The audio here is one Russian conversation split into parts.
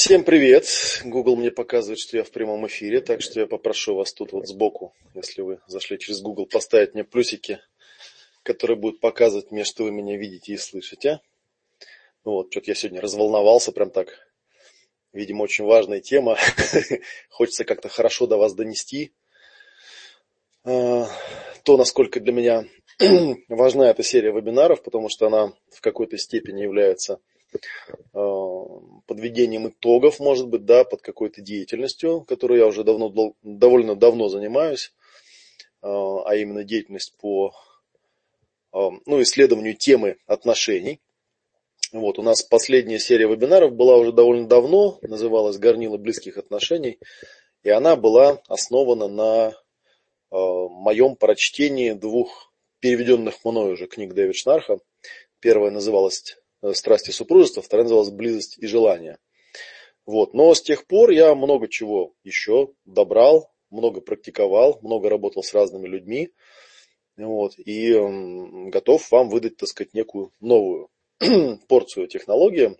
Всем привет! Google мне показывает, что я в прямом эфире, так что я попрошу вас тут вот сбоку, если вы зашли через Google, поставить мне плюсики, которые будут показывать мне, что вы меня видите и слышите. Ну вот, что-то я сегодня разволновался прям так. Видимо, очень важная тема. Хочется как-то хорошо до вас донести. А, то, насколько для меня важна эта серия вебинаров, потому что она в какой-то степени является подведением итогов, может быть, да, под какой-то деятельностью, которую я уже давно, довольно давно занимаюсь, а, а именно деятельность по а, ну, исследованию темы отношений. Вот, у нас последняя серия вебинаров была уже довольно давно, называлась «Горнило близких отношений», и она была основана на моем прочтении двух переведенных мною уже книг Дэвид Шнарха. Первая называлась Э, страсти супружества, вторая называлась близость и желание. Вот. Но с тех пор я много чего еще добрал, много практиковал, много работал с разными людьми. Вот, и э, готов вам выдать, так сказать, некую новую порцию технологии.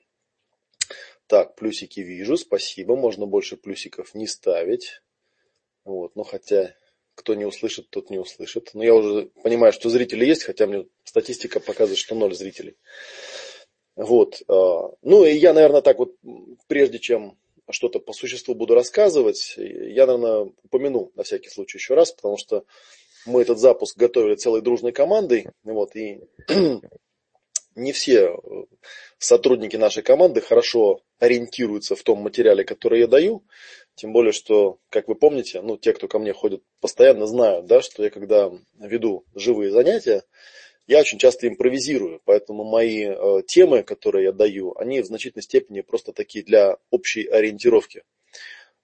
Так, плюсики вижу, спасибо. Можно больше плюсиков не ставить. Вот, но хотя кто не услышит, тот не услышит. Но я уже понимаю, что зрители есть, хотя мне статистика показывает, что ноль зрителей. Вот. А, ну и я, наверное, так вот, прежде чем что-то по существу буду рассказывать, я, наверное, упомяну на всякий случай еще раз, потому что мы этот запуск готовили целой дружной командой, вот, и не все сотрудники нашей команды хорошо ориентируются в том материале, который я даю, тем более, что, как вы помните, ну, те, кто ко мне ходит постоянно, знают, да, что я когда веду живые занятия, я очень часто импровизирую, поэтому мои э, темы, которые я даю, они в значительной степени просто такие для общей ориентировки.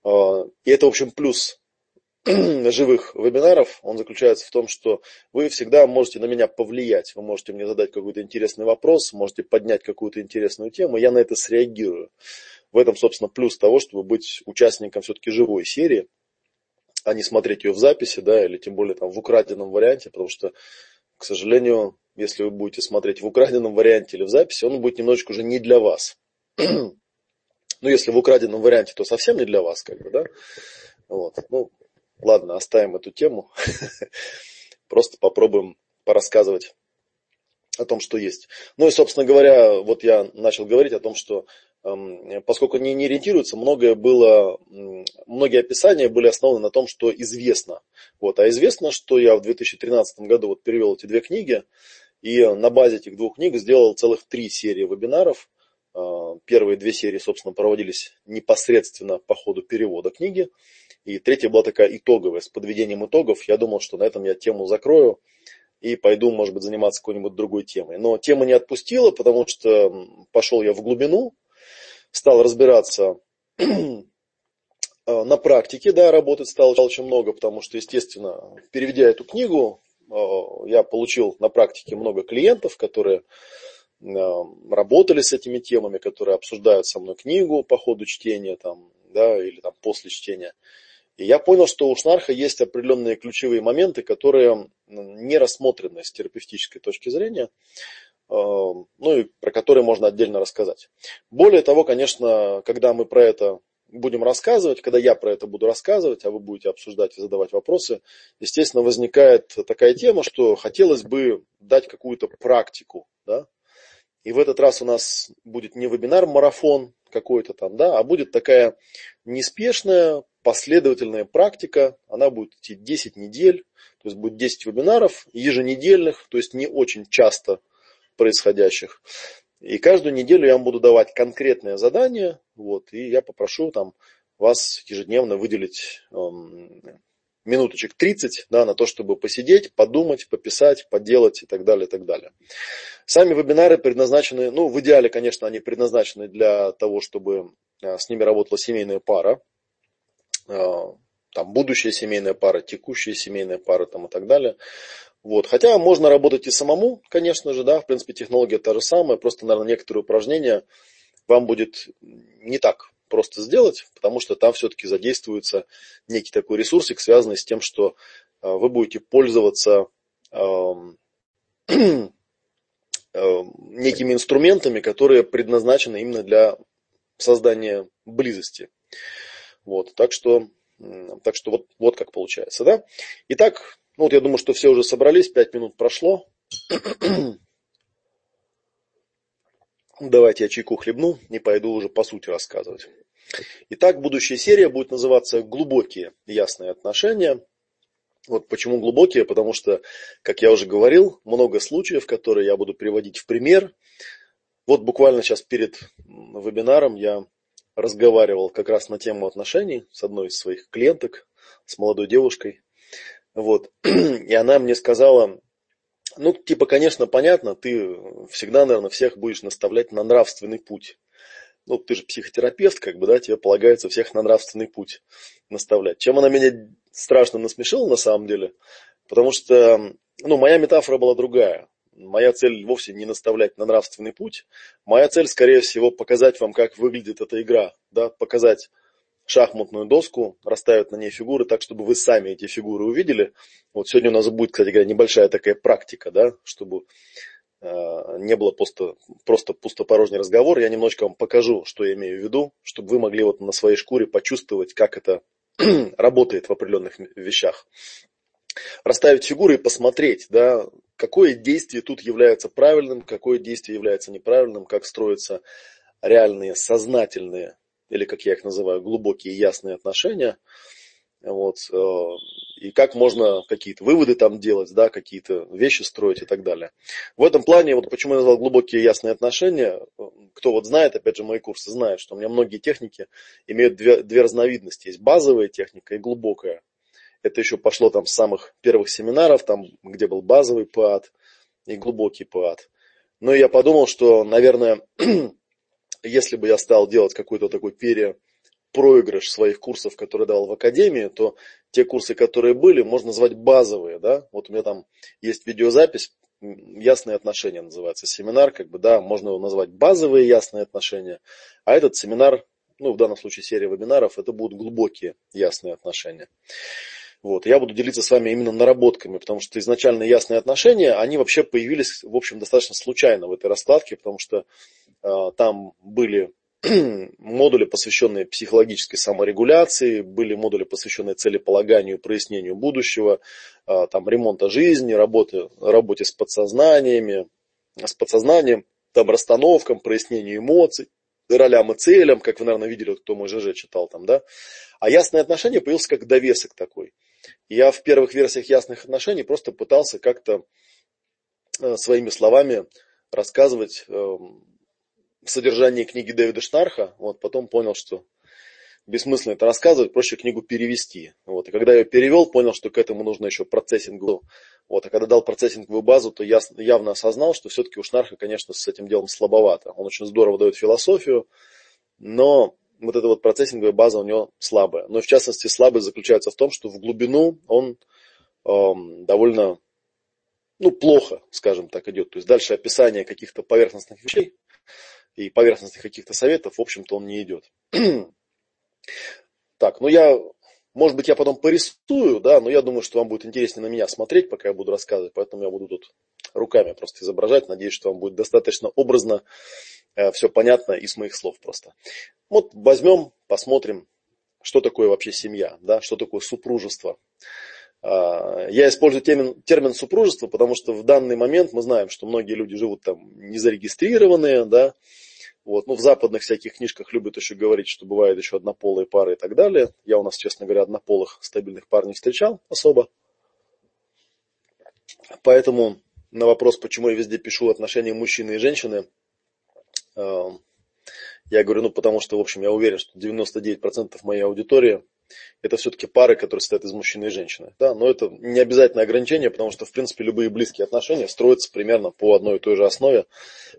Э, и это, в общем, плюс живых вебинаров, он заключается в том, что вы всегда можете на меня повлиять. Вы можете мне задать какой-то интересный вопрос, можете поднять какую-то интересную тему, я на это среагирую. В этом, собственно, плюс того, чтобы быть участником все-таки живой серии, а не смотреть ее в записи, да, или тем более там в украденном варианте, потому что к сожалению, если вы будете смотреть в украденном варианте или в записи, он будет немножечко уже не для вас. ну, если в украденном варианте, то совсем не для вас, как бы, да? Вот. Ну, ладно, оставим эту тему. Просто попробуем порассказывать о том, что есть. Ну и, собственно говоря, вот я начал говорить о том, что поскольку они не ориентируются, многое было, многие описания были основаны на том, что известно. Вот. А известно, что я в 2013 году вот перевел эти две книги, и на базе этих двух книг сделал целых три серии вебинаров. Э, первые две серии, собственно, проводились непосредственно по ходу перевода книги. И третья была такая итоговая, с подведением итогов. Я думал, что на этом я тему закрою и пойду, может быть, заниматься какой-нибудь другой темой. Но тема не отпустила, потому что пошел я в глубину, стал разбираться э, на практике, да, работать стал очень много, потому что, естественно, переведя эту книгу, э, я получил на практике много клиентов, которые э, работали с этими темами, которые обсуждают со мной книгу по ходу чтения, там, да, или там после чтения. И я понял, что у Шнарха есть определенные ключевые моменты, которые не рассмотрены с терапевтической точки зрения. Эм, ну и про которые можно отдельно рассказать. Более того, конечно, когда мы про это будем рассказывать, когда я про это буду рассказывать, а вы будете обсуждать и задавать вопросы, естественно, возникает такая тема, что хотелось бы дать какую-то практику, да, и в этот раз у нас будет не вебинар-марафон какой-то там, да, а будет такая неспешная, последовательная практика. Она будет идти 10 недель, то есть будет 10 вебинаров еженедельных, то есть не очень часто происходящих. И каждую неделю я вам буду давать конкретное задание, вот, и я попрошу там вас ежедневно выделить эм, минуточек 30 да, на то, чтобы посидеть, подумать, пописать, поделать и так далее, и так далее. Сами вебинары предназначены, ну, в идеале, конечно, они предназначены для того, чтобы э, с ними работала семейная пара, э, там будущая семейная пара, текущая семейная пара там, и так далее. Вот. Хотя можно работать и самому, конечно же, да, в принципе, технология та же самая, просто, наверное, некоторые упражнения вам будет не так просто сделать, потому что там все-таки задействуется некий такой ресурсик, связанный с тем, что э, вы будете пользоваться некими инструментами, которые предназначены именно для создания близости. Вот, так что, так что вот, вот как получается, да. Итак, ну вот я думаю, что все уже собрались, пять минут прошло. Давайте я чайку хлебну и пойду уже по сути рассказывать. Итак, будущая серия будет называться «Глубокие ясные отношения». Вот почему глубокие, потому что, как я уже говорил, много случаев, которые я буду приводить в пример. Вот буквально сейчас перед вебинаром я разговаривал как раз на тему отношений с одной из своих клиенток, с молодой девушкой. Вот. И она мне сказала, ну, типа, конечно, понятно, ты всегда, наверное, всех будешь наставлять на нравственный путь. Ну, ты же психотерапевт, как бы, да, тебе полагается всех на нравственный путь наставлять. Чем она меня страшно насмешила, на самом деле, потому что, ну, моя метафора была другая. Моя цель вовсе не наставлять на нравственный путь. Моя цель, скорее всего, показать вам, как выглядит эта игра, да, показать шахматную доску, расставить на ней фигуры так, чтобы вы сами эти фигуры увидели. Вот сегодня у нас будет, кстати говоря, небольшая такая практика, да, чтобы э, не было просто, просто пустопорожний разговор. Я немножко вам покажу, что я имею в виду, чтобы вы могли вот на своей шкуре почувствовать, как это работает в определенных вещах. Расставить фигуры и посмотреть, да, какое действие тут является правильным, какое действие является неправильным, как строятся реальные сознательные или, как я их называю, глубокие ясные отношения. Вот, э, и как можно какие-то выводы там делать, да, какие-то вещи строить и так далее. В этом плане, вот почему я назвал глубокие ясные отношения, кто вот знает, опять же, мои курсы знают, что у меня многие техники имеют две, две разновидности. Есть базовая техника и глубокая. Это еще пошло там с самых первых семинаров, там, где был базовый ПАД и глубокий ПАД. Но я подумал, что, наверное, если бы я стал делать какой-то такой перепроигрыш своих курсов, которые давал в академии, то те курсы, которые были, можно назвать базовые, да. Вот у меня там есть видеозапись, ясные отношения называется семинар, как бы, да, можно его назвать базовые ясные отношения, а этот семинар, ну, в данном случае серия вебинаров, это будут глубокие ясные отношения. Вот. Я буду делиться с вами именно наработками, потому что изначально ясные отношения, они вообще появились, в общем, достаточно случайно в этой раскладке, потому что там были модули, посвященные психологической саморегуляции, были модули, посвященные целеполаганию, прояснению будущего, э, там, ремонта жизни, работе, работе с подсознаниями, с подсознанием, там, расстановкам, прояснению эмоций, ролям и целям, как вы, наверное, видели, кто мой ЖЖ читал там, да. А ясное отношение появился как довесок такой. Я в первых версиях ясных отношений просто пытался как-то э, своими словами рассказывать эм, содержание книги Дэвида Шнарха. Вот, потом понял, что бессмысленно это рассказывать, проще книгу перевести. Вот, и когда я ее перевел, понял, что к этому нужно еще процессинговую. Вот, а когда дал процессинговую базу, то я явно осознал, что все-таки у Шнарха, конечно, с этим делом слабовато. Он очень здорово дает философию, но вот эта вот процессинговая база у него слабая. Но в частности слабость заключается в том, что в глубину он эм, довольно ну, плохо, скажем так, идет. То есть дальше описание каких-то поверхностных вещей и поверхностных каких-то советов, в общем-то, он не идет. так, ну я, может быть, я потом порисую, да, но я думаю, что вам будет интереснее на меня смотреть, пока я буду рассказывать, поэтому я буду тут руками просто изображать. Надеюсь, что вам будет достаточно образно э, все понятно из моих слов просто. Вот возьмем, посмотрим, что такое вообще семья, да, что такое супружество. А, я использую термин, термин супружество, потому что в данный момент мы знаем, что многие люди живут там незарегистрированные, да, вот, ну, в западных всяких книжках любят еще говорить, что бывают еще однополые пары и так далее. Я у нас, честно говоря, однополых стабильных пар не встречал особо. Поэтому на вопрос, почему я везде пишу отношения мужчины и женщины, эм, я говорю, ну потому что, в общем, я уверен, что 99% моей аудитории это все-таки пары, которые состоят из мужчины и женщины. Да? Но это не обязательное ограничение, потому что, в принципе, любые близкие отношения строятся примерно по одной и той же основе,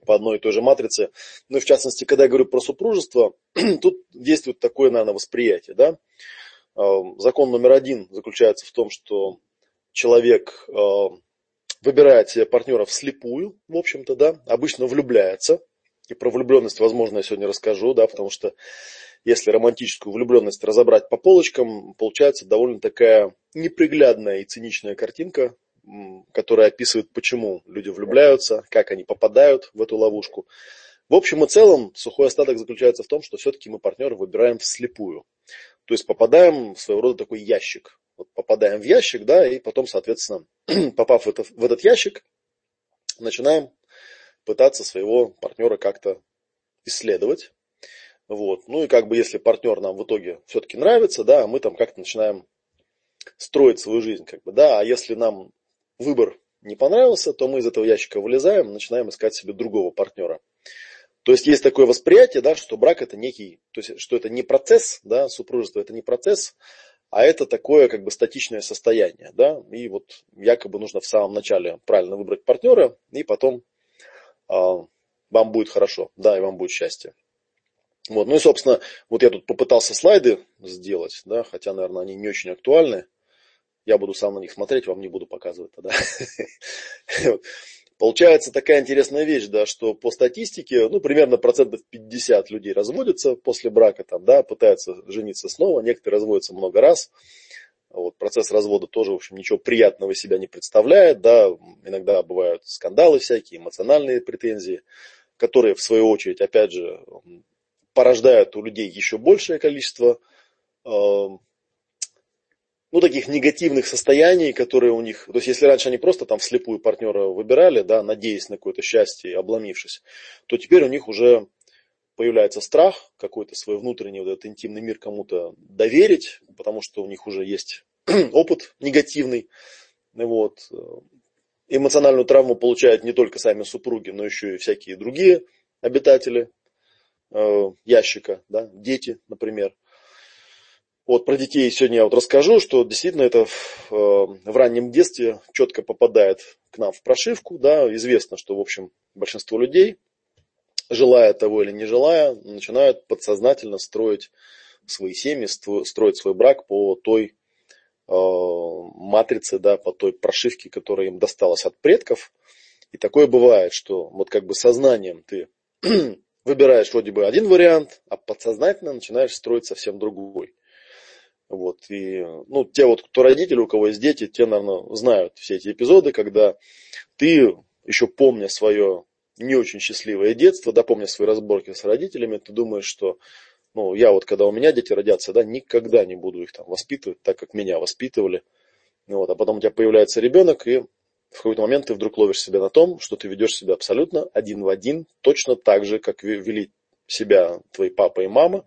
по одной и той же матрице. Ну в частности, когда я говорю про супружество, тут действует такое, наверное, восприятие. Да? Эм, закон номер один заключается в том, что человек эм, выбирает себе партнера вслепую, в общем-то, да, обычно влюбляется. И про влюбленность, возможно, я сегодня расскажу, да, потому что если романтическую влюбленность разобрать по полочкам, получается довольно такая неприглядная и циничная картинка, которая описывает, почему люди влюбляются, как они попадают в эту ловушку. В общем и целом, сухой остаток заключается в том, что все-таки мы партнера выбираем вслепую. То есть попадаем в своего рода такой ящик. Вот попадаем в ящик, да, и потом, соответственно, попав в, это, в этот ящик, начинаем пытаться своего партнера как-то исследовать. Вот. Ну и как бы если партнер нам в итоге все-таки нравится, да, мы там как-то начинаем строить свою жизнь, как бы, да, а если нам выбор не понравился, то мы из этого ящика вылезаем, начинаем искать себе другого партнера. То есть есть такое восприятие, да, что брак это некий, то есть что это не процесс, да, супружество это не процесс, а это такое как бы статичное состояние, да, и вот якобы нужно в самом начале правильно выбрать партнера, и потом э, вам будет хорошо, да, и вам будет счастье. Вот, ну и собственно, вот я тут попытался слайды сделать, да, хотя, наверное, они не очень актуальны. Я буду сам на них смотреть, вам не буду показывать тогда. Получается такая интересная вещь, да, что по статистике, ну, примерно процентов 50 людей разводятся после брака, там, да, пытаются жениться снова, некоторые разводятся много раз. Вот, процесс развода тоже, в общем, ничего приятного себя не представляет, да, иногда бывают скандалы всякие, эмоциональные претензии, которые, в свою очередь, опять же, порождают у людей еще большее количество э, ну, таких негативных состояний, которые у них, то есть если раньше они просто там вслепую партнера выбирали, да, надеясь на какое-то счастье обломившись, то теперь у них уже появляется страх, какой-то свой внутренний вот этот интимный мир кому-то доверить, потому что у них уже есть опыт негативный, вот. Эмоциональную травму получают не только сами супруги, но еще и всякие другие обитатели ящика, да, дети, например. Вот про детей сегодня я вот расскажу, что действительно это в, э, в раннем детстве четко попадает к нам в прошивку. Да, известно, что в общем большинство людей, желая того или не желая, начинают подсознательно строить свои семьи, строить свой брак по той э, матрице, да, по той прошивке, которая им досталась от предков. И такое бывает, что вот как бы сознанием ты выбираешь вроде бы один вариант, а подсознательно начинаешь строить совсем другой. Вот, и, ну, те вот, кто родители, у кого есть дети, те, наверное, знают все эти эпизоды, когда ты, еще помня свое не очень счастливое детство, да, помня свои разборки с родителями, ты думаешь, что, ну, я вот, когда у меня дети родятся, да, никогда не буду их там воспитывать, так как меня воспитывали. Вот, а потом у тебя появляется ребенок, и в какой-то момент ты вдруг ловишь себя на том, что ты ведешь себя абсолютно один в один, точно так же, как вели себя твои папа и мама,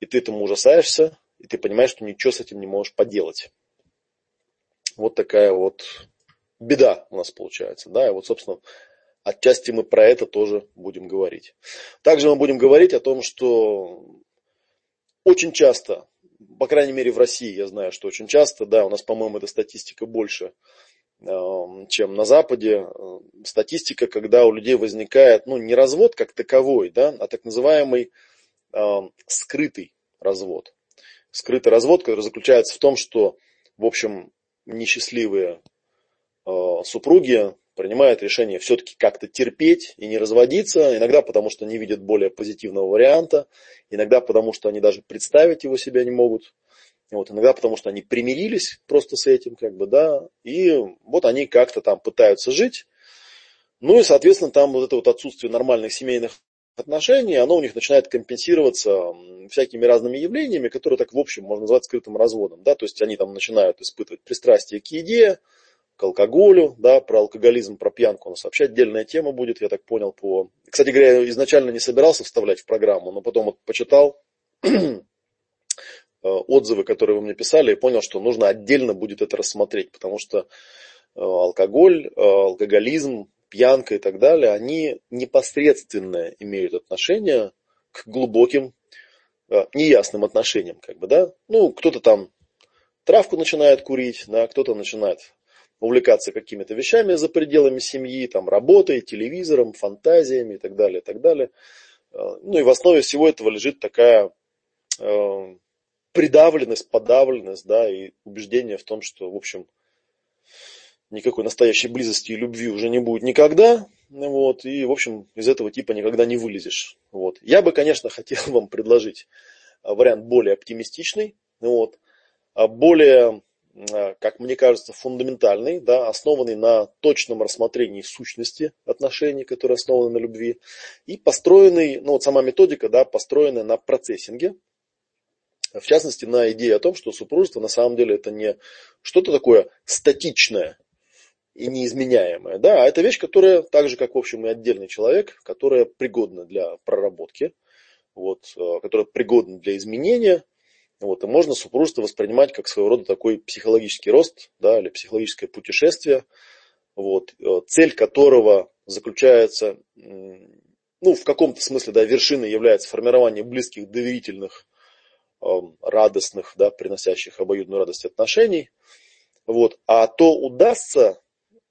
и ты этому ужасаешься, и ты понимаешь, что ничего с этим не можешь поделать. Вот такая вот беда у нас получается. Да? И вот, собственно, отчасти мы про это тоже будем говорить. Также мы будем говорить о том, что очень часто, по крайней мере в России, я знаю, что очень часто, да, у нас, по-моему, эта статистика больше, чем на Западе, э, статистика, когда у людей возникает, ну, не развод как таковой, да, а так называемый э, скрытый развод. Скрытый развод, который заключается в том, что, в общем, несчастливые э, супруги принимают решение все-таки как-то терпеть и не разводиться, иногда потому, что не видят более позитивного варианта, иногда потому, что они даже представить его себя не могут, вот, иногда потому, что они примирились просто с этим, как бы, да, и вот они как-то там пытаются жить, ну и, соответственно, там вот это вот отсутствие нормальных семейных отношений, оно у них начинает компенсироваться всякими разными явлениями, которые так в общем можно назвать скрытым разводом. Да? То есть они там начинают испытывать пристрастие к еде, к алкоголю, да, про алкоголизм, про пьянку у нас вообще отдельная тема будет, я так понял, по... Кстати говоря, я изначально не собирался вставлять в программу, но потом вот почитал отзывы, которые вы мне писали, и понял, что нужно отдельно будет это рассмотреть, потому что э, алкоголь, э, алкоголизм, пьянка и так далее, они непосредственно имеют отношение к глубоким, э, неясным отношениям, как бы, да. Ну, кто-то там травку начинает курить, да, кто-то начинает увлекаться какими-то вещами за пределами семьи, там, работой, телевизором, фантазиями и так далее, и так далее. Э, ну и в основе всего этого лежит такая э, придавленность, подавленность, да, и убеждение в том, что, в общем, никакой настоящей близости и любви уже не будет никогда. Вот, и, в общем, из этого типа никогда не вылезешь. Вот. Я бы, конечно, хотел вам предложить а, вариант более оптимистичный, вот, а более э, как мне кажется, фундаментальный, да, основанный на точном рассмотрении сущности отношений, которые основаны на любви, и построенный, ну вот сама методика, да, построенная на процессинге, в частности, на идее о том, что супружество на самом деле это не что-то такое статичное и неизменяемое, да, а это вещь, которая, так же, как, в общем, и отдельный человек, которая пригодна для проработки, вот, э, которая пригодна для изменения, вот, и можно супружество воспринимать как своего рода такой психологический рост, да, или психологическое путешествие, вот, э, цель которого заключается, ну, в каком-то смысле, да, вершиной является формирование близких, доверительных, радостных, да, приносящих обоюдную радость отношений. Вот. А то удастся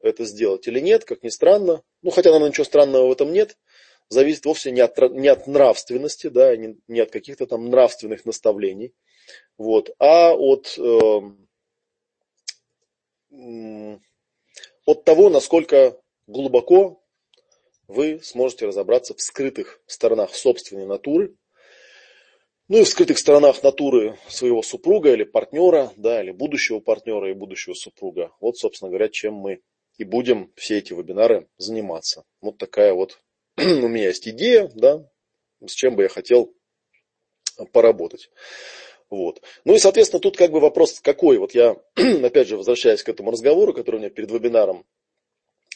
это сделать или нет, как ни странно, ну, хотя, наверное, ничего странного в этом нет, зависит вовсе не от, не от нравственности, да, не, не от каких-то там нравственных наставлений, вот, а от, э, от того, насколько глубоко вы сможете разобраться в скрытых сторонах собственной натуры, ну и в скрытых сторонах натуры своего супруга или партнера, да, или будущего партнера и будущего супруга. Вот, собственно говоря, чем мы и будем все эти вебинары заниматься. Вот такая вот у меня есть идея, да, с чем бы я хотел поработать. Вот. Ну и, соответственно, тут как бы вопрос какой. Вот я, опять же, возвращаясь к этому разговору, который у меня перед вебинаром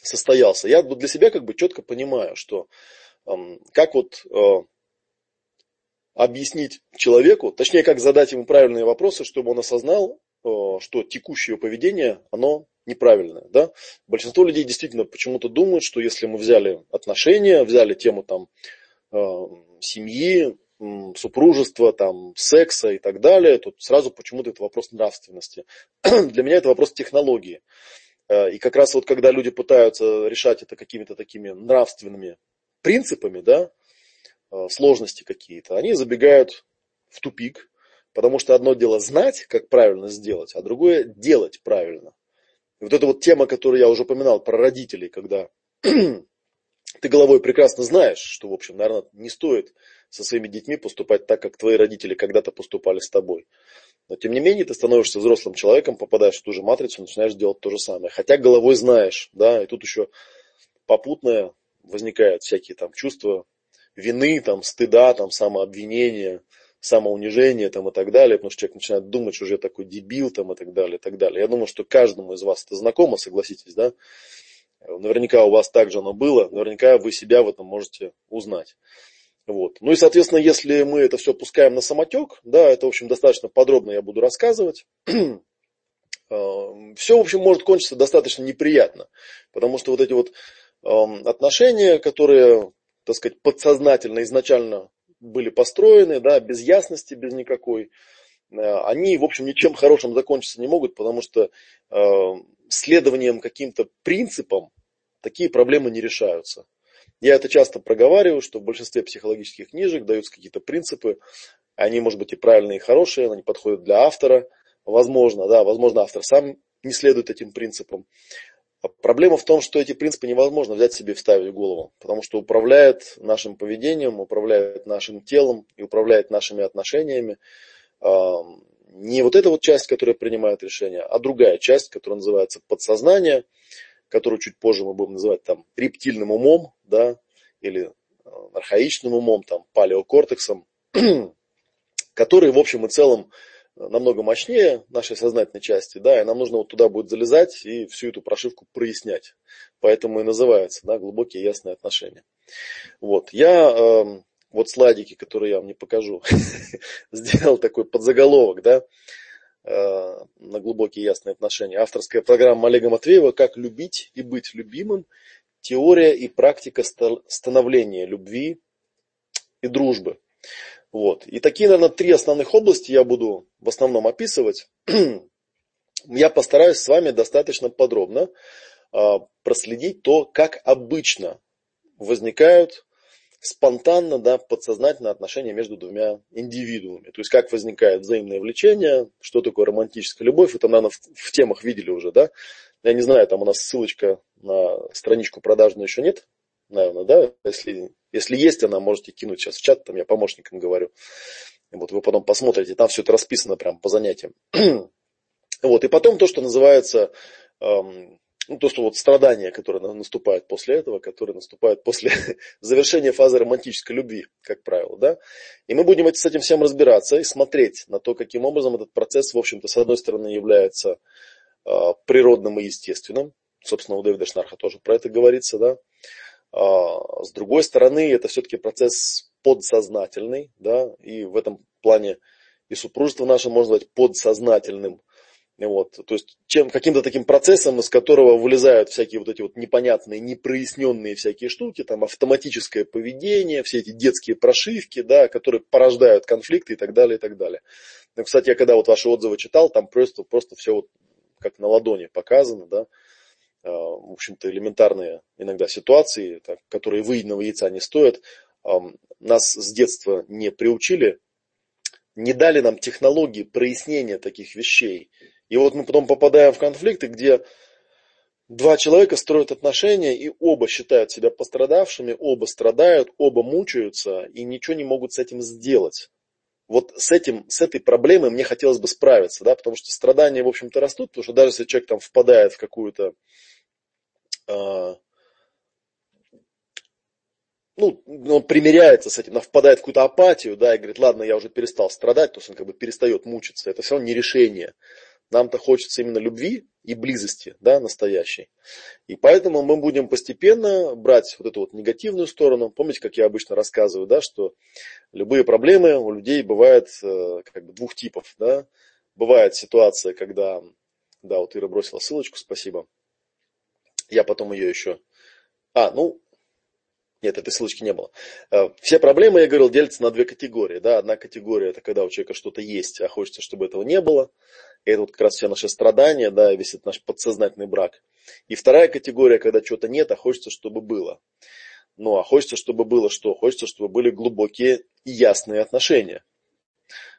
состоялся, я для себя как бы четко понимаю, что эм, как вот э, объяснить человеку, точнее, как задать ему правильные вопросы, чтобы он осознал, э, что текущее поведение, оно неправильное. Да? Большинство людей действительно почему-то думают, что если мы взяли отношения, взяли тему там, э, семьи, супружества, там, секса и так далее, тут сразу почему-то это вопрос нравственности. Для меня это вопрос технологии. Э, и как раз вот когда люди пытаются решать это какими-то такими нравственными принципами, да, сложности какие-то, они забегают в тупик, потому что одно дело знать, как правильно сделать, а другое делать правильно. И вот эта вот тема, которую я уже упоминал про родителей, когда ты головой прекрасно знаешь, что, в общем, наверное, не стоит со своими детьми поступать так, как твои родители когда-то поступали с тобой. Но тем не менее ты становишься взрослым человеком, попадаешь в ту же матрицу, начинаешь делать то же самое. Хотя головой знаешь, да, и тут еще попутное возникают всякие там чувства вины, там, стыда, там, самообвинения, самоунижения там, и так далее, потому что человек начинает думать, что уже такой дебил там, и так далее, и так далее. Я думаю, что каждому из вас это знакомо, согласитесь, да? Наверняка у вас также оно было, наверняка вы себя в этом можете узнать. Вот. Ну и, соответственно, если мы это все пускаем на самотек, да, это, в общем, достаточно подробно я буду рассказывать, а, все, в общем, может кончиться достаточно неприятно, потому что вот эти вот отношения, которые, так сказать, подсознательно изначально были построены, да, без ясности, без никакой, а, они, в общем, ничем хорошим закончиться не могут, потому что а, следованием каким-то принципам такие проблемы не решаются. Я это часто проговариваю, что в большинстве психологических книжек даются какие-то принципы, они, может быть, и правильные, и хорошие, они подходят для автора, возможно, да, возможно, автор сам не следует этим принципам. А проблема в том, что эти принципы невозможно взять себе и вставить в голову, потому что управляет нашим поведением, управляет нашим телом и управляет нашими отношениями не вот эта вот часть, которая принимает решения, а другая часть, которая называется подсознание, которую чуть позже мы будем называть там рептильным умом, да, или э, архаичным умом, там, палеокортексом, который в общем и целом намного мощнее нашей сознательной части, да, и нам нужно вот туда будет залезать и всю эту прошивку прояснять. Поэтому и называется, да, глубокие ясные отношения. Вот, я э, вот слайдики, которые я вам не покажу, сделал такой подзаголовок, да, э, на глубокие ясные отношения. Авторская программа Олега Матвеева «Как любить и быть любимым. Теория и практика становления любви и дружбы». Вот. И такие, наверное, три основных области я буду в основном описывать. я постараюсь с вами достаточно подробно э, проследить то, как обычно возникают спонтанно, да, подсознательно отношения между двумя индивидуумами. То есть, как возникает взаимное влечение, что такое романтическая любовь, это, наверное, в, в темах видели уже, да. Я не знаю, там у нас ссылочка на страничку продажную еще нет, наверное, да. Если, если есть она, можете кинуть сейчас в чат, там я помощникам говорю. Вот вы потом посмотрите, там все это расписано прям по занятиям. Вот, и потом то, что называется эм, ну, то, что вот страдания, которые наступают после этого, которые наступают после завершения фазы романтической любви, как правило, да. И мы будем с этим всем разбираться и смотреть на то, каким образом этот процесс, в общем-то, с одной стороны, является э, природным и естественным. Собственно, у Дэвида Шнарха тоже про это говорится, да. А, с другой стороны, это все-таки процесс подсознательный, да, и в этом плане и супружество наше можно назвать подсознательным. Вот, то есть чем, каким-то таким процессом, из которого вылезают всякие вот эти вот непонятные, непроясненные всякие штуки, там автоматическое поведение, все эти детские прошивки, да, которые порождают конфликты и так далее, и так далее. Ну, кстати, я когда вот ваши отзывы читал, там просто, просто все вот как на ладони показано, да, в общем-то, элементарные иногда ситуации, так, которые выеденного яйца не стоят, нас с детства не приучили, не дали нам технологии прояснения таких вещей. И вот мы потом попадаем в конфликты, где два человека строят отношения, и оба считают себя пострадавшими, оба страдают, оба мучаются, и ничего не могут с этим сделать. Вот с, этим, с этой проблемой мне хотелось бы справиться, да, потому что страдания, в общем-то, растут, потому что даже если человек там впадает в какую-то э, ну, он примиряется с этим, он впадает в какую-то апатию, да, и говорит, ладно, я уже перестал страдать, то есть он как бы перестает мучиться. Это все равно не решение. Нам-то хочется именно любви и близости, да, настоящей. И поэтому мы будем постепенно брать вот эту вот негативную сторону. Помните, как я обычно рассказываю, да, что любые проблемы у людей бывают э, как бы двух типов, да. Бывает ситуация, когда, да, вот Ира бросила ссылочку, спасибо. Я потом ее еще... А, ну, нет, этой ссылочки не было. Э, все проблемы, я говорил, делятся на две категории. Да? Одна категория это когда у человека что-то есть, а хочется, чтобы этого не было. И это вот как раз все наши страдания, да, весь этот наш подсознательный брак. И вторая категория, когда чего-то нет, а хочется, чтобы было. Ну, а хочется, чтобы было что? Хочется, чтобы были глубокие и ясные отношения.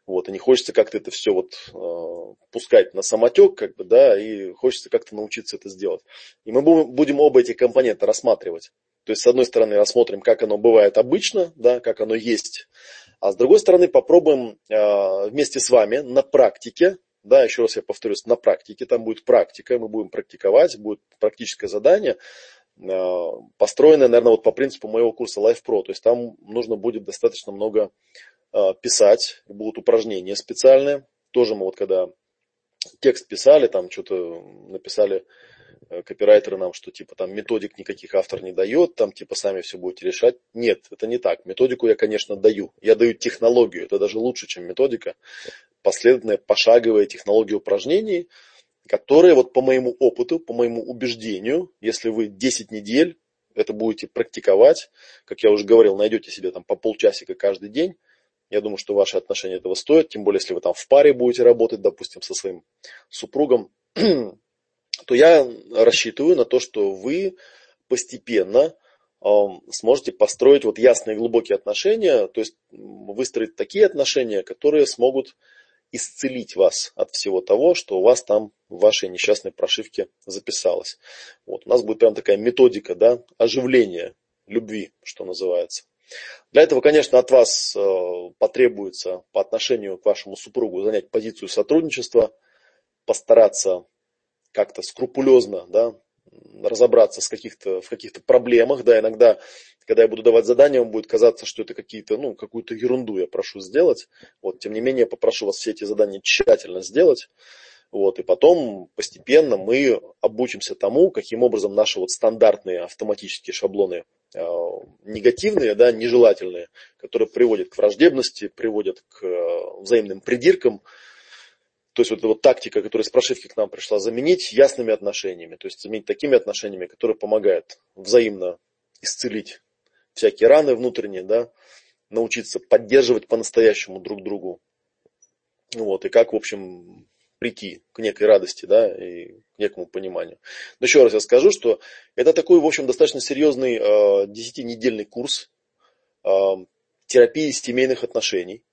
Вот, и не хочется как-то это все вот э, пускать на самотек, как бы, да, и хочется как-то научиться это сделать. И мы будем оба эти компоненты рассматривать. То есть, с одной стороны, рассмотрим, как оно бывает обычно, да, как оно есть. А с другой стороны, попробуем э, вместе с вами на практике да, еще раз я повторюсь, на практике, там будет практика, мы будем практиковать, будет практическое задание, э, построенное, наверное, вот по принципу моего курса Life Pro. То есть там нужно будет достаточно много писать, будут упражнения специальные. Тоже мы вот когда текст писали, там что-то написали Э, копирайтеры нам, что типа там методик никаких автор не дает, там типа сами все будете решать. Нет, это не так. Методику я, конечно, даю. Я даю технологию, это даже лучше, чем методика. Последовательная, пошаговая технология упражнений, которые вот по моему опыту, по моему убеждению, если вы 10 недель это будете практиковать, как я уже говорил, найдете себе там по полчасика каждый день, я думаю, что ваши отношения этого стоят, тем более, если вы там в паре будете работать, допустим, со своим супругом, то я рассчитываю на то, что вы постепенно сможете построить вот ясные глубокие отношения, то есть выстроить такие отношения, которые смогут исцелить вас от всего того, что у вас там в вашей несчастной прошивке записалось. Вот, у нас будет прям такая методика да, оживления любви, что называется. Для этого, конечно, от вас э, потребуется по отношению к вашему супругу занять позицию сотрудничества, постараться как-то скрупулезно да, разобраться с каких-то, в каких-то проблемах. Да, иногда, когда я буду давать задания, вам будет казаться, что это какие-то, ну, какую-то ерунду я прошу сделать. Вот, тем не менее, попрошу вас все эти задания тщательно сделать. Вот, и потом постепенно мы обучимся тому, каким образом наши вот стандартные автоматические шаблоны негативные, да, нежелательные, которые приводят к враждебности, приводят к э, взаимным придиркам, то есть вот эта вот тактика, которая с прошивки к нам пришла, заменить ясными отношениями. То есть заменить такими отношениями, которые помогают взаимно исцелить всякие раны внутренние, да, научиться поддерживать по-настоящему друг другу. Вот, и как, в общем, прийти к некой радости, да, и к некому пониманию. Но еще раз я скажу, что это такой, в общем, достаточно серьезный э, курс э, терапии семейных отношений.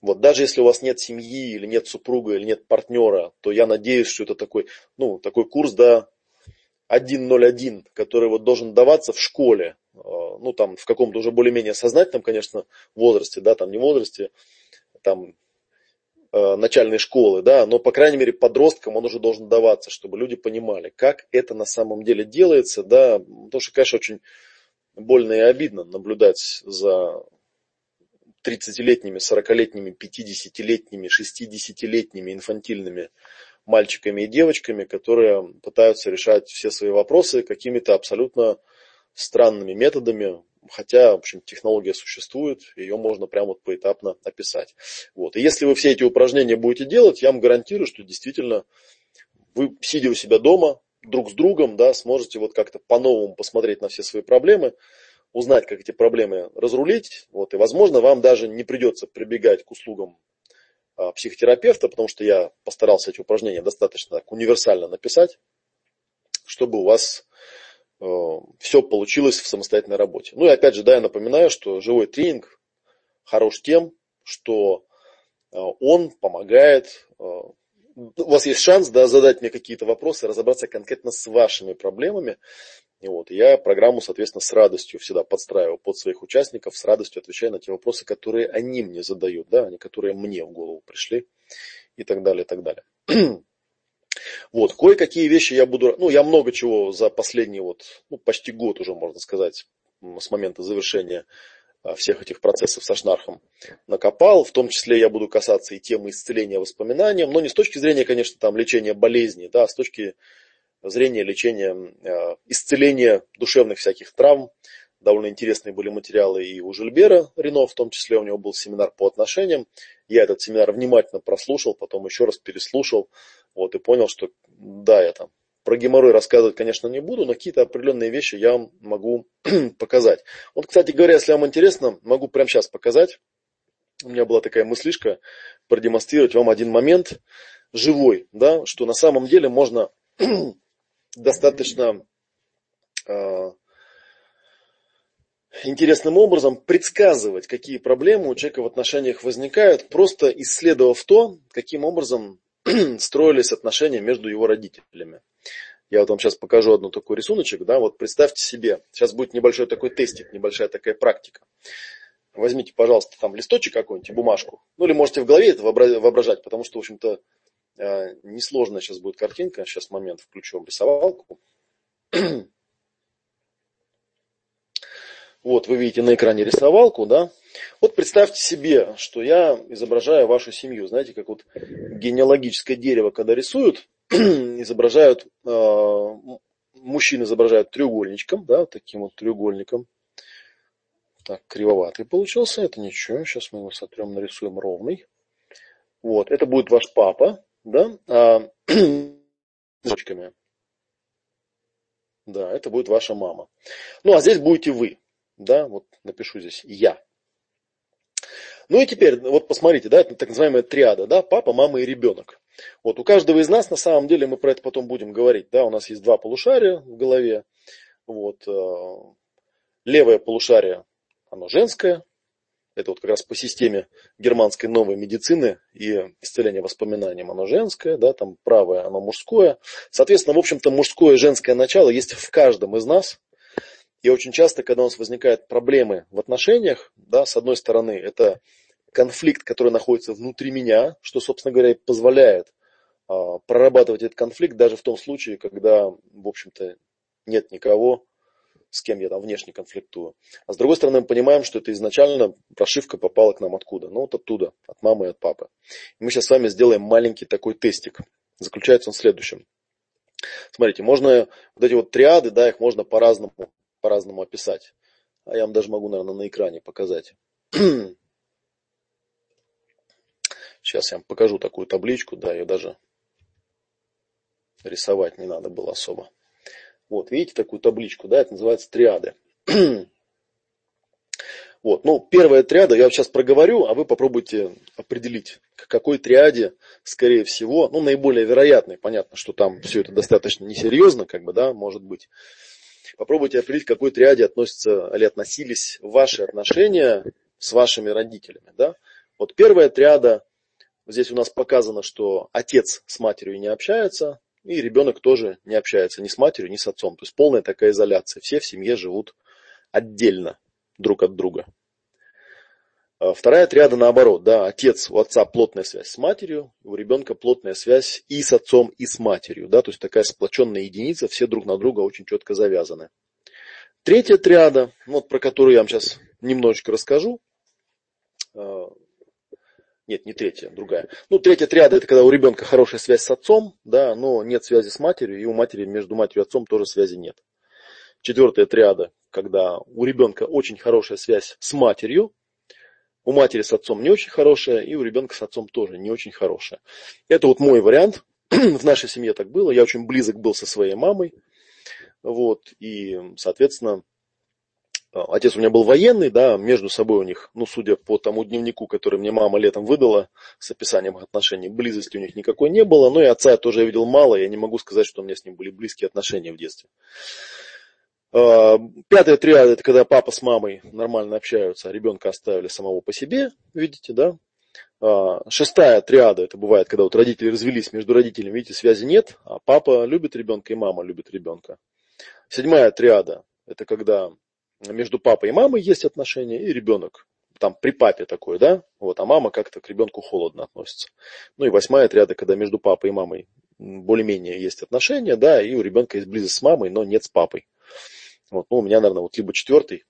Вот даже если у вас нет семьи, или нет супруга, или нет партнера, то я надеюсь, что это такой, ну, такой курс, да, 1.01, который вот должен даваться в школе, а, ну, там, в каком-то уже более-менее сознательном, конечно, возрасте, да, там, не возрасте, там, э, начальной школы, да, но, по крайней мере, подросткам он уже должен даваться, чтобы люди понимали, как это на самом деле делается, да, потому что, конечно, очень больно и обидно наблюдать за 30-летними, 40-летними, 50-летними, 60-летними инфантильными мальчиками и девочками, которые пытаются решать все свои вопросы какими-то абсолютно странными методами, хотя, в общем, технология существует, ее можно прямо вот поэтапно описать. Вот. И если вы все эти упражнения будете делать, я вам гарантирую, что действительно вы, сидя у себя дома, друг с другом, да, сможете вот как-то по-новому посмотреть на все свои проблемы, узнать, как эти проблемы разрулить, вот, и, возможно, вам даже не придется прибегать к услугам а, психотерапевта, потому что я постарался эти упражнения достаточно так универсально написать, чтобы у вас все получилось в самостоятельной работе. Ну и опять же, да, я напоминаю, что живой тренинг хорош тем, что э, он помогает э, у вас есть шанс да, задать мне какие-то вопросы, разобраться конкретно с вашими проблемами. И вот, я программу, соответственно, с радостью всегда подстраиваю под своих участников, с радостью отвечаю на те вопросы, которые они мне задают, да, а не которые мне в голову пришли и так далее, и так далее. Вот, кое-какие вещи я буду, ну, я много чего за последний вот, ну, почти год уже, можно сказать, с момента завершения а, всех этих процессов со Шнархом накопал. В том числе я буду касаться и темы исцеления воспоминаниям, но не с точки зрения, конечно, там, лечения болезней, да, а с точки зрения лечения, э, исцеления душевных всяких травм. Довольно интересные были материалы и у Жильбера Рено, в том числе у него был семинар по отношениям. Я этот семинар внимательно прослушал, потом еще раз переслушал, вот, и понял, что да, я там про геморрой рассказывать, конечно, не буду, но какие-то определенные вещи я вам могу показать. Вот, кстати говоря, если вам интересно, могу прямо сейчас показать. У меня была такая мыслишка продемонстрировать вам один момент живой, да, что на самом деле можно достаточно э, интересным образом предсказывать, какие проблемы у человека в отношениях возникают, просто исследовав то, каким образом строились отношения между его родителями. Я вот вам сейчас покажу одну такой рисуночек, да, вот представьте себе, сейчас будет небольшой такой тестик, небольшая такая практика. Возьмите, пожалуйста, там листочек какой-нибудь, бумажку, ну или можете в голове это воображать, потому что, в общем-то, э, несложная сейчас будет картинка, сейчас момент, включу рисовалку. Вот, вы видите на экране рисовалку, да? Вот представьте себе, что я изображаю вашу семью. Знаете, как вот генеалогическое дерево, когда рисуют, изображают, э, мужчин изображают треугольничком, да, таким вот треугольником. Так, кривоватый получился, это ничего, сейчас мы его сотрем, нарисуем ровный. Вот, это будет ваш папа, да, а, точками. Да, это будет ваша мама. Ну, а здесь будете вы. Да, вот напишу здесь я. Ну и теперь, вот посмотрите, да, это так называемая триада, да, папа, мама и ребенок. Вот у каждого из нас, на самом деле, мы про это потом будем говорить, да, у нас есть два полушария в голове, вот, э, левое полушарие, оно женское, это вот как раз по системе германской новой медицины и исцеления воспоминаниям оно женское, да, там правое оно мужское. Соответственно, в общем-то, мужское и женское начало есть в каждом из нас, и очень часто, когда у нас возникают проблемы в отношениях, да, с одной стороны, это конфликт, который находится внутри меня, что, собственно говоря, позволяет а, прорабатывать этот конфликт даже в том случае, когда, в общем-то, нет никого, с кем я там внешне конфликтую. А с другой стороны, мы понимаем, что это изначально прошивка попала к нам откуда? Ну, вот оттуда, от мамы и от папы. И мы сейчас с вами сделаем маленький такой тестик. Заключается он в следующем. Смотрите, можно вот эти вот триады, да, их можно по-разному по-разному описать. А я вам даже могу, наверное, на экране показать. Сейчас я вам покажу такую табличку, да, ее даже рисовать не надо было особо. Вот, видите такую табличку, да, это называется триады. Вот, ну, первая триада я сейчас проговорю, а вы попробуйте определить, к какой триаде, скорее всего, ну, наиболее вероятной. Понятно, что там все это достаточно несерьезно, как бы, да, может быть. Попробуйте определить, к какой триаде относятся или относились ваши отношения с вашими родителями. Да? Вот первая триада, здесь у нас показано, что отец с матерью не общается, и ребенок тоже не общается ни с матерью, ни с отцом. То есть полная такая изоляция. Все в семье живут отдельно друг от друга. А вторая триада наоборот, да, отец, у отца плотная связь с матерью, у ребенка плотная связь и с отцом, и с матерью, да, то есть такая сплоченная единица, все друг на друга очень четко завязаны. Третья триада, вот про которую я вам сейчас немножечко расскажу, а, нет, не третья, другая. Ну, третья триада это когда у ребенка хорошая связь с отцом, да, но нет связи с матерью, и у матери между матерью и отцом тоже связи нет. Четвертая триада, когда у ребенка очень хорошая связь с матерью, у матери с отцом не очень хорошая, и у ребенка с отцом тоже не очень хорошая. Это вот мой вариант. В нашей семье так было. Я очень близок был со своей мамой. Вот, и, соответственно, отец у меня был военный, да, между собой у них, ну, судя по тому дневнику, который мне мама летом выдала с описанием отношений, близости у них никакой не было. Но и отца я тоже видел мало, я не могу сказать, что у меня с ним были близкие отношения в детстве. А, пятая триада, это когда папа с мамой нормально общаются, а ребенка оставили самого по себе, видите, да? А, шестая триада, это бывает, когда вот родители развелись, между родителями, видите, связи нет, а папа любит ребенка и мама любит ребенка. Седьмая триада, это когда между папой и мамой есть отношения, и ребенок там при папе такой, да, вот, а мама как-то к ребенку холодно относится. Ну и восьмая триада, когда между папой и мамой более-менее есть отношения, да, и у ребенка есть близость с мамой, но нет с папой. Вот, ну, у меня, наверное, вот либо четвертый,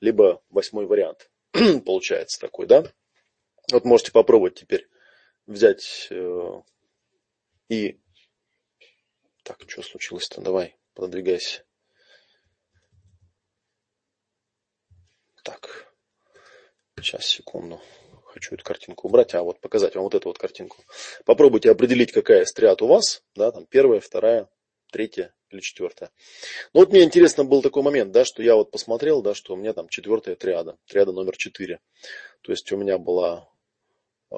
либо восьмой вариант получается такой, да. Вот можете попробовать теперь взять э, и... Так, что случилось-то? Давай, продвигайся. Так, сейчас, секунду. Хочу эту картинку убрать, а вот показать вам вот эту вот картинку. Попробуйте определить, какая стрят у вас, да, там первая, вторая, третья или четвертая. Ну вот мне интересно был такой момент, да, что я вот посмотрел, да, что у меня там четвертая триада, триада номер четыре. То есть у меня была э,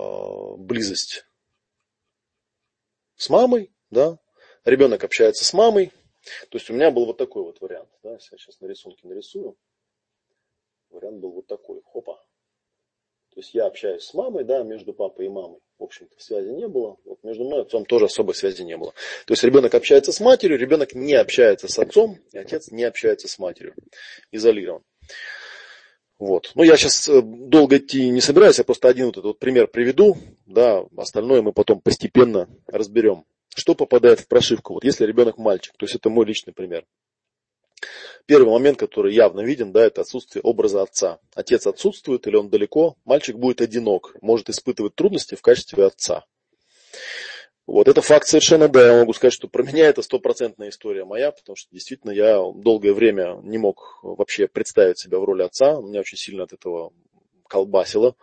близость с мамой, да, ребенок общается с мамой. То есть у меня был вот такой вот вариант, да, я сейчас на рисунке нарисую. Вариант был вот такой, хопа. То есть я общаюсь с мамой, да, между папой и мамой в общем-то, связи не было. Вот между мной и отцом тоже особой связи не было. То есть ребенок общается с матерью, ребенок не общается с отцом, и отец не общается с матерью. Изолирован. Вот. Ну, я сейчас э, долго идти не собираюсь, я просто один вот этот вот пример приведу, да, остальное мы потом постепенно разберем. Что попадает в прошивку? Вот если ребенок мальчик, то есть это мой личный пример. Первый момент, который явно виден, да, это отсутствие образа отца. Отец отсутствует или он далеко, мальчик будет одинок, может испытывать трудности в качестве отца. Вот, это факт совершенно, да, я могу сказать, что про меня это стопроцентная история моя, потому что действительно я долгое время не мог вообще представить себя в роли отца, меня очень сильно от этого колбасило.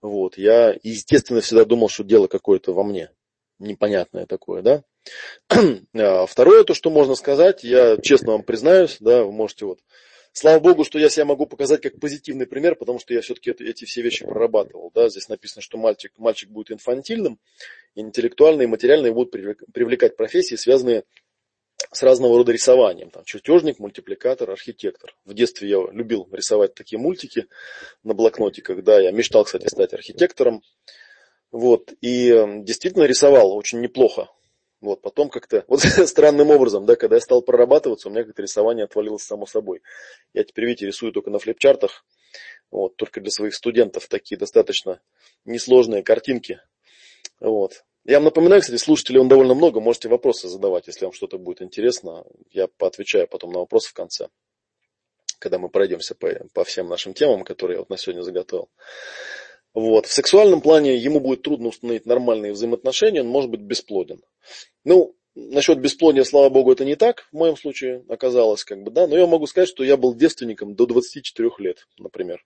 Вот, я, естественно, всегда думал, что дело какое-то во мне, непонятное такое, да. А, второе, то, что можно сказать, я честно вам признаюсь, да, вы можете вот, слава богу, что я себя могу показать как позитивный пример, потому что я все-таки эти все вещи прорабатывал, да, здесь написано, что мальчик, мальчик будет инфантильным, интеллектуальные и материальные будут привлекать профессии, связанные с разного рода рисованием. Там, чертежник, мультипликатор, архитектор. В детстве я любил рисовать такие мультики на блокноте, когда я мечтал, кстати, стать архитектором. Вот, и эм, действительно рисовал очень неплохо. Вот, потом как-то, вот странным образом, да, когда я стал прорабатываться, у меня как-то рисование отвалилось само собой. Я теперь, видите, рисую только на флипчартах, вот, только для своих студентов такие достаточно несложные картинки. Вот. Я вам напоминаю, кстати, слушателей он довольно много, можете вопросы задавать, если вам что-то будет интересно. Я поотвечаю потом на вопросы в конце, когда мы пройдемся по, по всем нашим темам, которые я вот на сегодня заготовил. Вот. В сексуальном плане ему будет трудно установить нормальные взаимоотношения, он может быть бесплоден. Ну, насчет бесплодия, слава богу, это не так в моем случае оказалось, как бы, да, но я могу сказать, что я был девственником до 24 лет, например.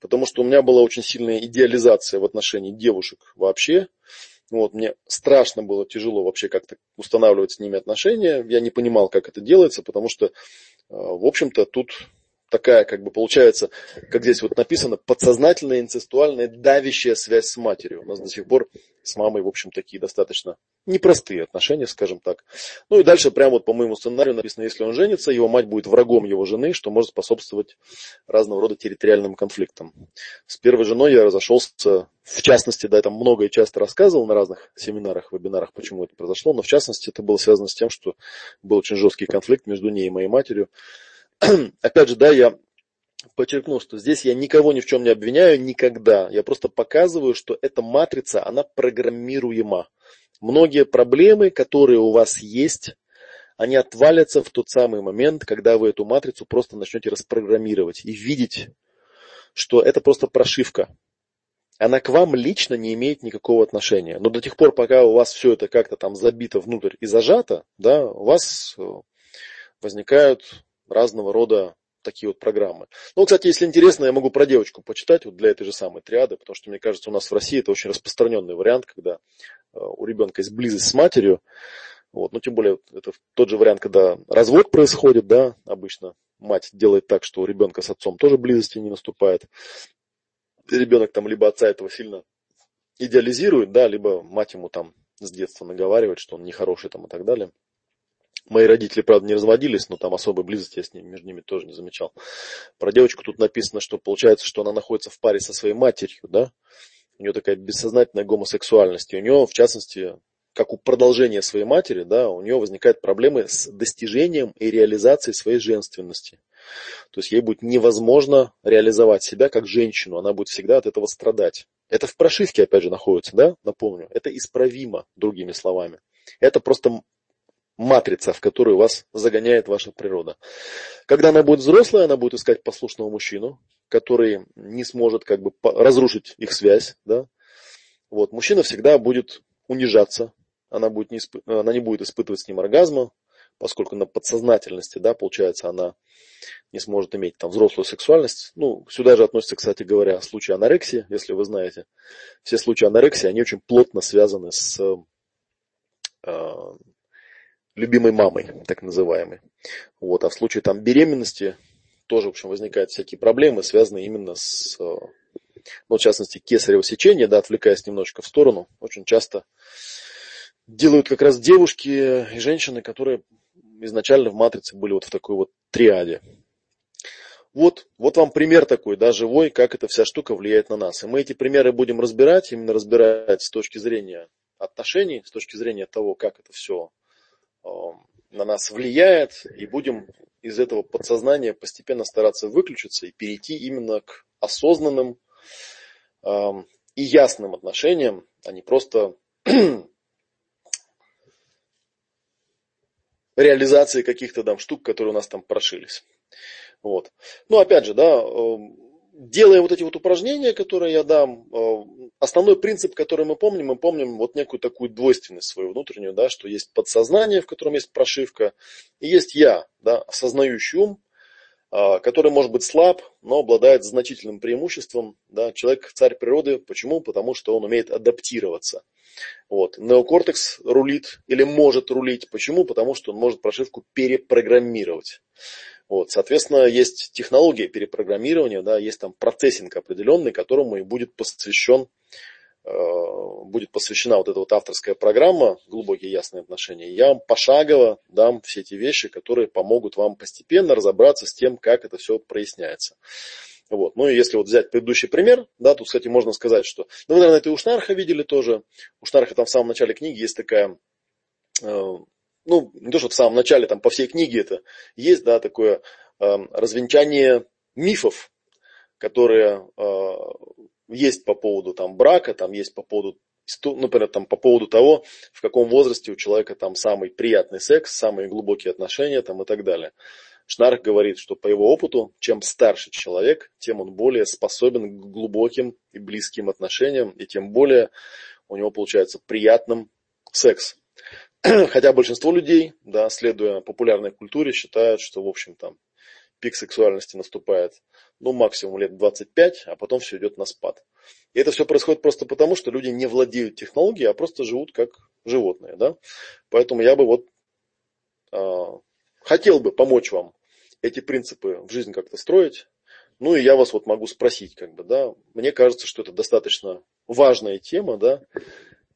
Потому что у меня была очень сильная идеализация в отношении девушек вообще. Вот, мне страшно было тяжело вообще как-то устанавливать с ними отношения. Я не понимал, как это делается, потому что, э, в общем-то, тут такая, как бы получается, как здесь вот написано, подсознательная, инцестуальная, давящая связь с матерью. У нас до сих пор с мамой, в общем, такие достаточно непростые отношения, скажем так. Ну и дальше прямо вот по моему сценарию написано, если он женится, его мать будет врагом его жены, что может способствовать разного рода территориальным конфликтам. С первой женой я разошелся, в частности, да, я там много и часто рассказывал на разных семинарах, вебинарах, почему это произошло, но в частности это было связано с тем, что был очень жесткий конфликт между ней и моей матерью. опять же, да, я подчеркну, что здесь я никого ни в чем не обвиняю никогда. Я просто показываю, что эта матрица, она программируема. Многие проблемы, которые у вас есть, они отвалятся в тот самый момент, когда вы эту матрицу просто начнете распрограммировать и видеть, что это просто прошивка. Она к вам лично не имеет никакого отношения. Но до тех пор, пока у вас все это как-то там забито внутрь и зажато, да, у вас э, возникают разного рода такие вот программы. Ну, кстати, если интересно, я могу про девочку почитать вот для этой же самой триады, потому что, мне кажется, у нас в России это очень распространенный вариант, когда э, у ребенка есть близость с матерью. Вот, ну, тем более, это тот же вариант, когда развод происходит, да, обычно мать делает так, что у ребенка с отцом тоже близости не наступает. И ребенок там либо отца этого сильно идеализирует, да, либо мать ему там с детства наговаривает, что он нехороший там и так далее. Мои родители, правда, не разводились, но там особой близости я с ними, между ними тоже не замечал. Про девочку тут написано, что получается, что она находится в паре со своей матерью, да? У нее такая бессознательная гомосексуальность. И у нее, в частности, как у продолжения своей матери, да, у нее возникают проблемы с достижением и реализацией своей женственности. То есть ей будет невозможно реализовать себя как женщину, она будет всегда от этого страдать. Это в прошивке, опять же, находится, да, напомню. Это исправимо, другими словами. Это просто матрица, в которую вас загоняет ваша природа. Когда она будет взрослая, она будет искать послушного мужчину, который не сможет как бы разрушить их связь. Да? Вот. Мужчина всегда будет унижаться, она, будет не исп... она не будет испытывать с ним оргазма, поскольку на подсознательности, да, получается, она не сможет иметь там взрослую сексуальность. Ну, сюда же относится, кстати говоря, случаи анорексии, если вы знаете. Все случаи анорексии, они очень плотно связаны с э, любимой мамой, так называемой. Вот. А в случае там беременности тоже, в общем, возникают всякие проблемы, связанные именно с, э, ну, в частности, кесарево сечение, да, отвлекаясь немножко в сторону, очень часто делают как раз девушки и женщины, которые изначально в матрице были вот в такой вот триаде. Вот, вот вам пример такой, да, живой, как эта вся штука влияет на нас. И мы эти примеры будем разбирать, именно разбирать с точки зрения отношений, с точки зрения того, как это все на нас влияет, и будем из этого подсознания постепенно стараться выключиться и перейти именно к осознанным и ясным отношениям, а не просто реализации каких-то там штук, которые у нас там прошились. Вот. Ну, опять же, да, делая вот эти вот упражнения, которые я дам, э, основной принцип, который мы помним, мы помним вот некую такую двойственность свою внутреннюю, да, что есть подсознание, в котором есть прошивка, и есть я, да, осознающий ум, э, который может быть слаб, но обладает значительным преимуществом. Да, человек царь природы. Почему? Потому что он умеет адаптироваться. Вот. Неокортекс рулит или может рулить. Почему? Потому что он может прошивку перепрограммировать. Вот, соответственно, есть технология перепрограммирования, да, есть там процессинг определенный, которому и будет посвящен э, будет посвящена вот эта вот авторская программа «Глубокие ясные отношения». Я вам пошагово дам все эти вещи, которые помогут вам постепенно разобраться с тем, как это все проясняется. Вот. Ну и если вот взять предыдущий пример, да, тут, кстати, можно сказать, что, ну, вы, наверное, это у Шнарха видели тоже. У Шнарха там в самом начале книги есть такая э, ну, не то, что в самом начале, там по всей книге это есть, да, такое э, развенчание мифов, которые э, есть по поводу там брака, там есть по поводу, например, там по поводу того, в каком возрасте у человека там самый приятный секс, самые глубокие отношения там и так далее. Шнарк говорит, что по его опыту, чем старше человек, тем он более способен к глубоким и близким отношениям, и тем более у него получается приятным секс. Хотя большинство людей, да, следуя популярной культуре, считают, что, в общем, там, пик сексуальности наступает, ну, максимум лет 25, а потом все идет на спад. И это все происходит просто потому, что люди не владеют технологией, а просто живут как животные, да. Поэтому я бы вот э, хотел бы помочь вам эти принципы в жизнь как-то строить. Ну и я вас вот могу спросить, как бы, да, мне кажется, что это достаточно важная тема, да,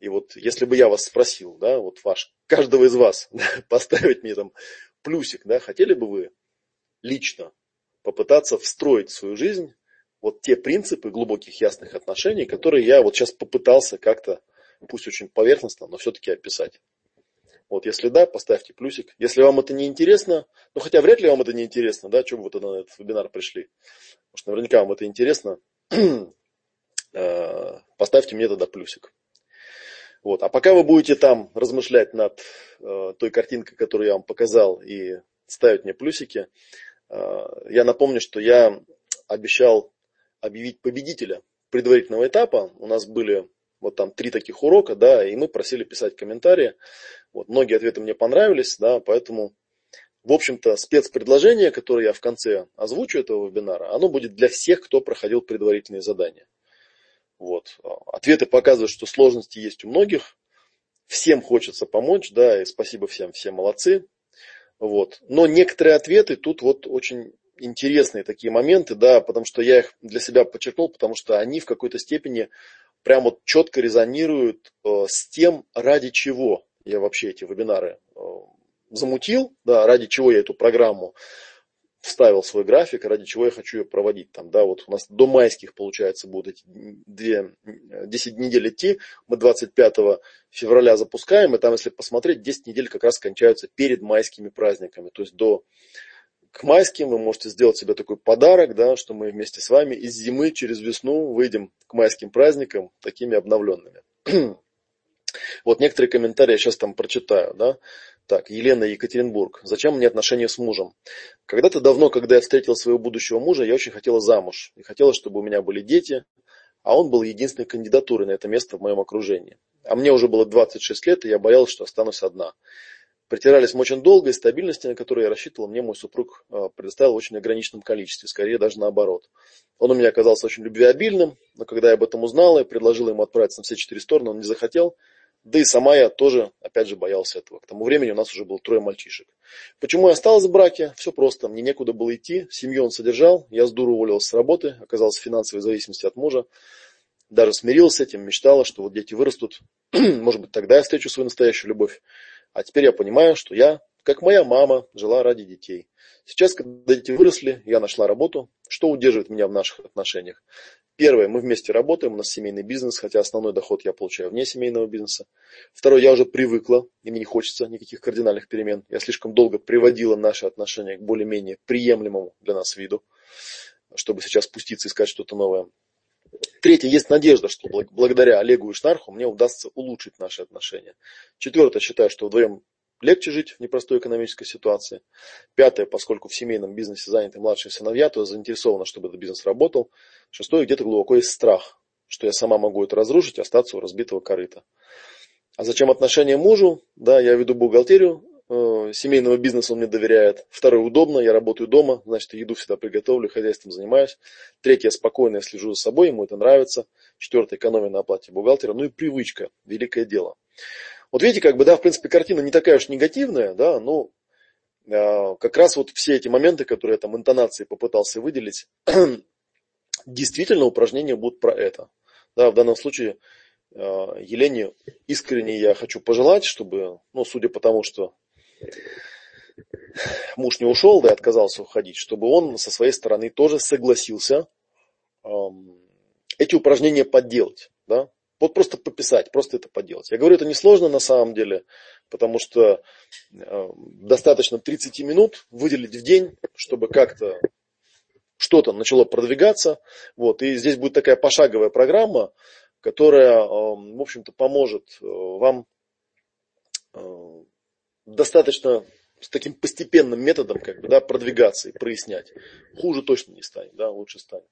и вот если бы я вас спросил, да, вот ваш, каждого из вас, да, поставить мне там плюсик, да, хотели бы вы лично попытаться встроить в свою жизнь вот те принципы глубоких ясных отношений, которые я вот сейчас попытался как-то, пусть очень поверхностно, но все-таки описать. Вот если да, поставьте плюсик. Если вам это не интересно, ну хотя вряд ли вам это не интересно, да, что вы вот на этот вебинар пришли. Потому что наверняка вам это интересно. Э, поставьте мне тогда плюсик. Вот. А пока вы будете там размышлять над э, той картинкой, которую я вам показал, и ставить мне плюсики, э, я напомню, что я обещал объявить победителя предварительного этапа. У нас были вот там три таких урока, да, и мы просили писать комментарии. Вот, многие ответы мне понравились, да, поэтому, в общем-то, спецпредложение, которое я в конце озвучу этого вебинара, оно будет для всех, кто проходил предварительные задания. Вот. Ответы показывают, что сложности есть у многих. Всем хочется помочь, да, и спасибо всем, все молодцы. Вот. Но некоторые ответы тут вот очень интересные такие моменты, да, потому что я их для себя подчеркнул, потому что они в какой-то степени прям вот четко резонируют э, с тем, ради чего я вообще эти вебинары э, замутил, да, ради чего я эту программу вставил свой график, ради чего я хочу ее проводить. Там, да, вот у нас до майских, получается, будут эти две, 10 недель идти. Мы 25 февраля запускаем, и там, если посмотреть, 10 недель как раз кончаются перед майскими праздниками. То есть до к майским вы можете сделать себе такой подарок, да, что мы вместе с вами из зимы через весну выйдем к майским праздникам такими обновленными. вот некоторые комментарии я сейчас там прочитаю. Да? Так, Елена Екатеринбург. Зачем мне отношения с мужем? Когда-то давно, когда я встретил своего будущего мужа, я очень хотела замуж. И хотела, чтобы у меня были дети, а он был единственной кандидатурой на это место в моем окружении. А мне уже было 26 лет, и я боялась, что останусь одна. Притирались мы очень долго, и стабильности, на которую я рассчитывал, мне мой супруг а, предоставил в очень ограниченном количестве, скорее даже наоборот. Он у меня оказался очень любвеобильным, но когда я об этом узнал и предложил ему отправиться на все четыре стороны, он не захотел, да и сама я тоже, опять же, боялся этого. К тому времени у нас уже было трое мальчишек. Почему я осталась в браке? Все просто. Мне некуда было идти. Семью он содержал. Я с дуру уволилась с работы. Оказался в финансовой зависимости от мужа. Даже смирилась с этим. Мечтала, что вот дети вырастут. Может быть, тогда я встречу свою настоящую любовь. А теперь я понимаю, что я, как моя мама, жила ради детей. Сейчас, когда дети выросли, я нашла работу. Что удерживает меня в наших отношениях? Первое, мы вместе работаем, у нас семейный бизнес, хотя основной доход я получаю вне семейного бизнеса. Второе, я уже привыкла, и мне не хочется никаких кардинальных перемен. Я слишком долго приводила наши отношения к более-менее приемлемому для нас виду, чтобы сейчас спуститься и искать что-то новое. Третье, есть надежда, что благодаря Олегу и Шнарху мне удастся улучшить наши отношения. Четвертое, считаю, что вдвоем легче жить в непростой экономической ситуации. Пятое, поскольку в семейном бизнесе заняты младшие сыновья, то я заинтересована, чтобы этот бизнес работал. Шестое, где-то глубоко есть страх, что я сама могу это разрушить остаться у разбитого корыта. А зачем отношения мужу? Да, я веду бухгалтерию э, семейного бизнеса, он мне доверяет. Второе, удобно, я работаю дома, значит, еду всегда приготовлю, хозяйством занимаюсь. Третье, спокойно, я слежу за собой, ему это нравится. Четвертое, экономия на оплате бухгалтера. Ну и привычка, великое дело. Вот видите, как бы, да, в принципе, картина не такая уж негативная, да, но э, как раз вот все эти моменты, которые я там интонации попытался выделить, действительно упражнения будут про это. Да, в данном случае э, Елене искренне я хочу пожелать, чтобы, ну, судя по тому, что муж не ушел, да, и отказался уходить, чтобы он со своей стороны тоже согласился э, эти упражнения подделать, да, вот просто пописать, просто это поделать. Я говорю, это несложно на самом деле, потому что э, достаточно 30 минут выделить в день, чтобы как-то что-то начало продвигаться. Вот, и здесь будет такая пошаговая программа, которая, э, в общем-то, поможет э, вам э, достаточно с таким постепенным методом как бы, да, продвигаться и прояснять. Хуже точно не станет, да, лучше станет.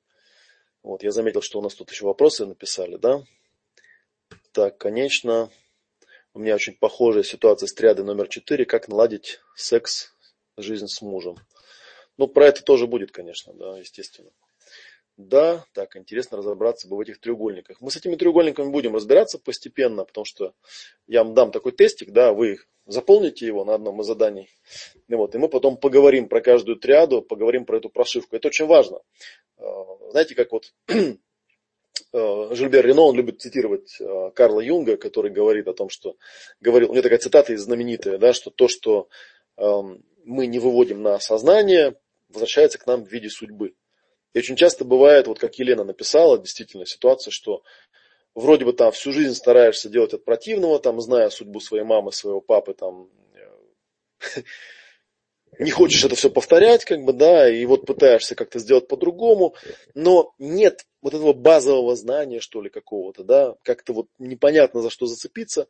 Вот, я заметил, что у нас тут еще вопросы написали, да. Так, конечно, у меня очень похожая ситуация с триадой номер четыре. Как наладить секс, жизнь с мужем. Ну, про это тоже будет, конечно, да, естественно. Да, так, интересно разобраться бы в этих треугольниках. Мы с этими треугольниками будем разбираться постепенно, потому что я вам дам такой тестик, да, вы заполните его на одном из заданий. И, вот, и мы потом поговорим про каждую триаду, поговорим про эту прошивку. Это очень важно. А, знаете, как вот Э, Жильбер Рено, он любит цитировать э, Карла Юнга, который говорит о том, что говорил, у него такая цитата знаменитая, да, что то, что эм, мы не выводим на сознание, возвращается к нам в виде судьбы. И очень часто бывает, вот как Елена написала, действительно ситуация, что вроде бы там всю жизнь стараешься делать от противного, там, зная судьбу своей мамы, своего папы, там, не хочешь это все повторять, как бы, да, и вот пытаешься как-то сделать по-другому, но нет вот этого базового знания, что ли, какого-то, да, как-то вот непонятно за что зацепиться,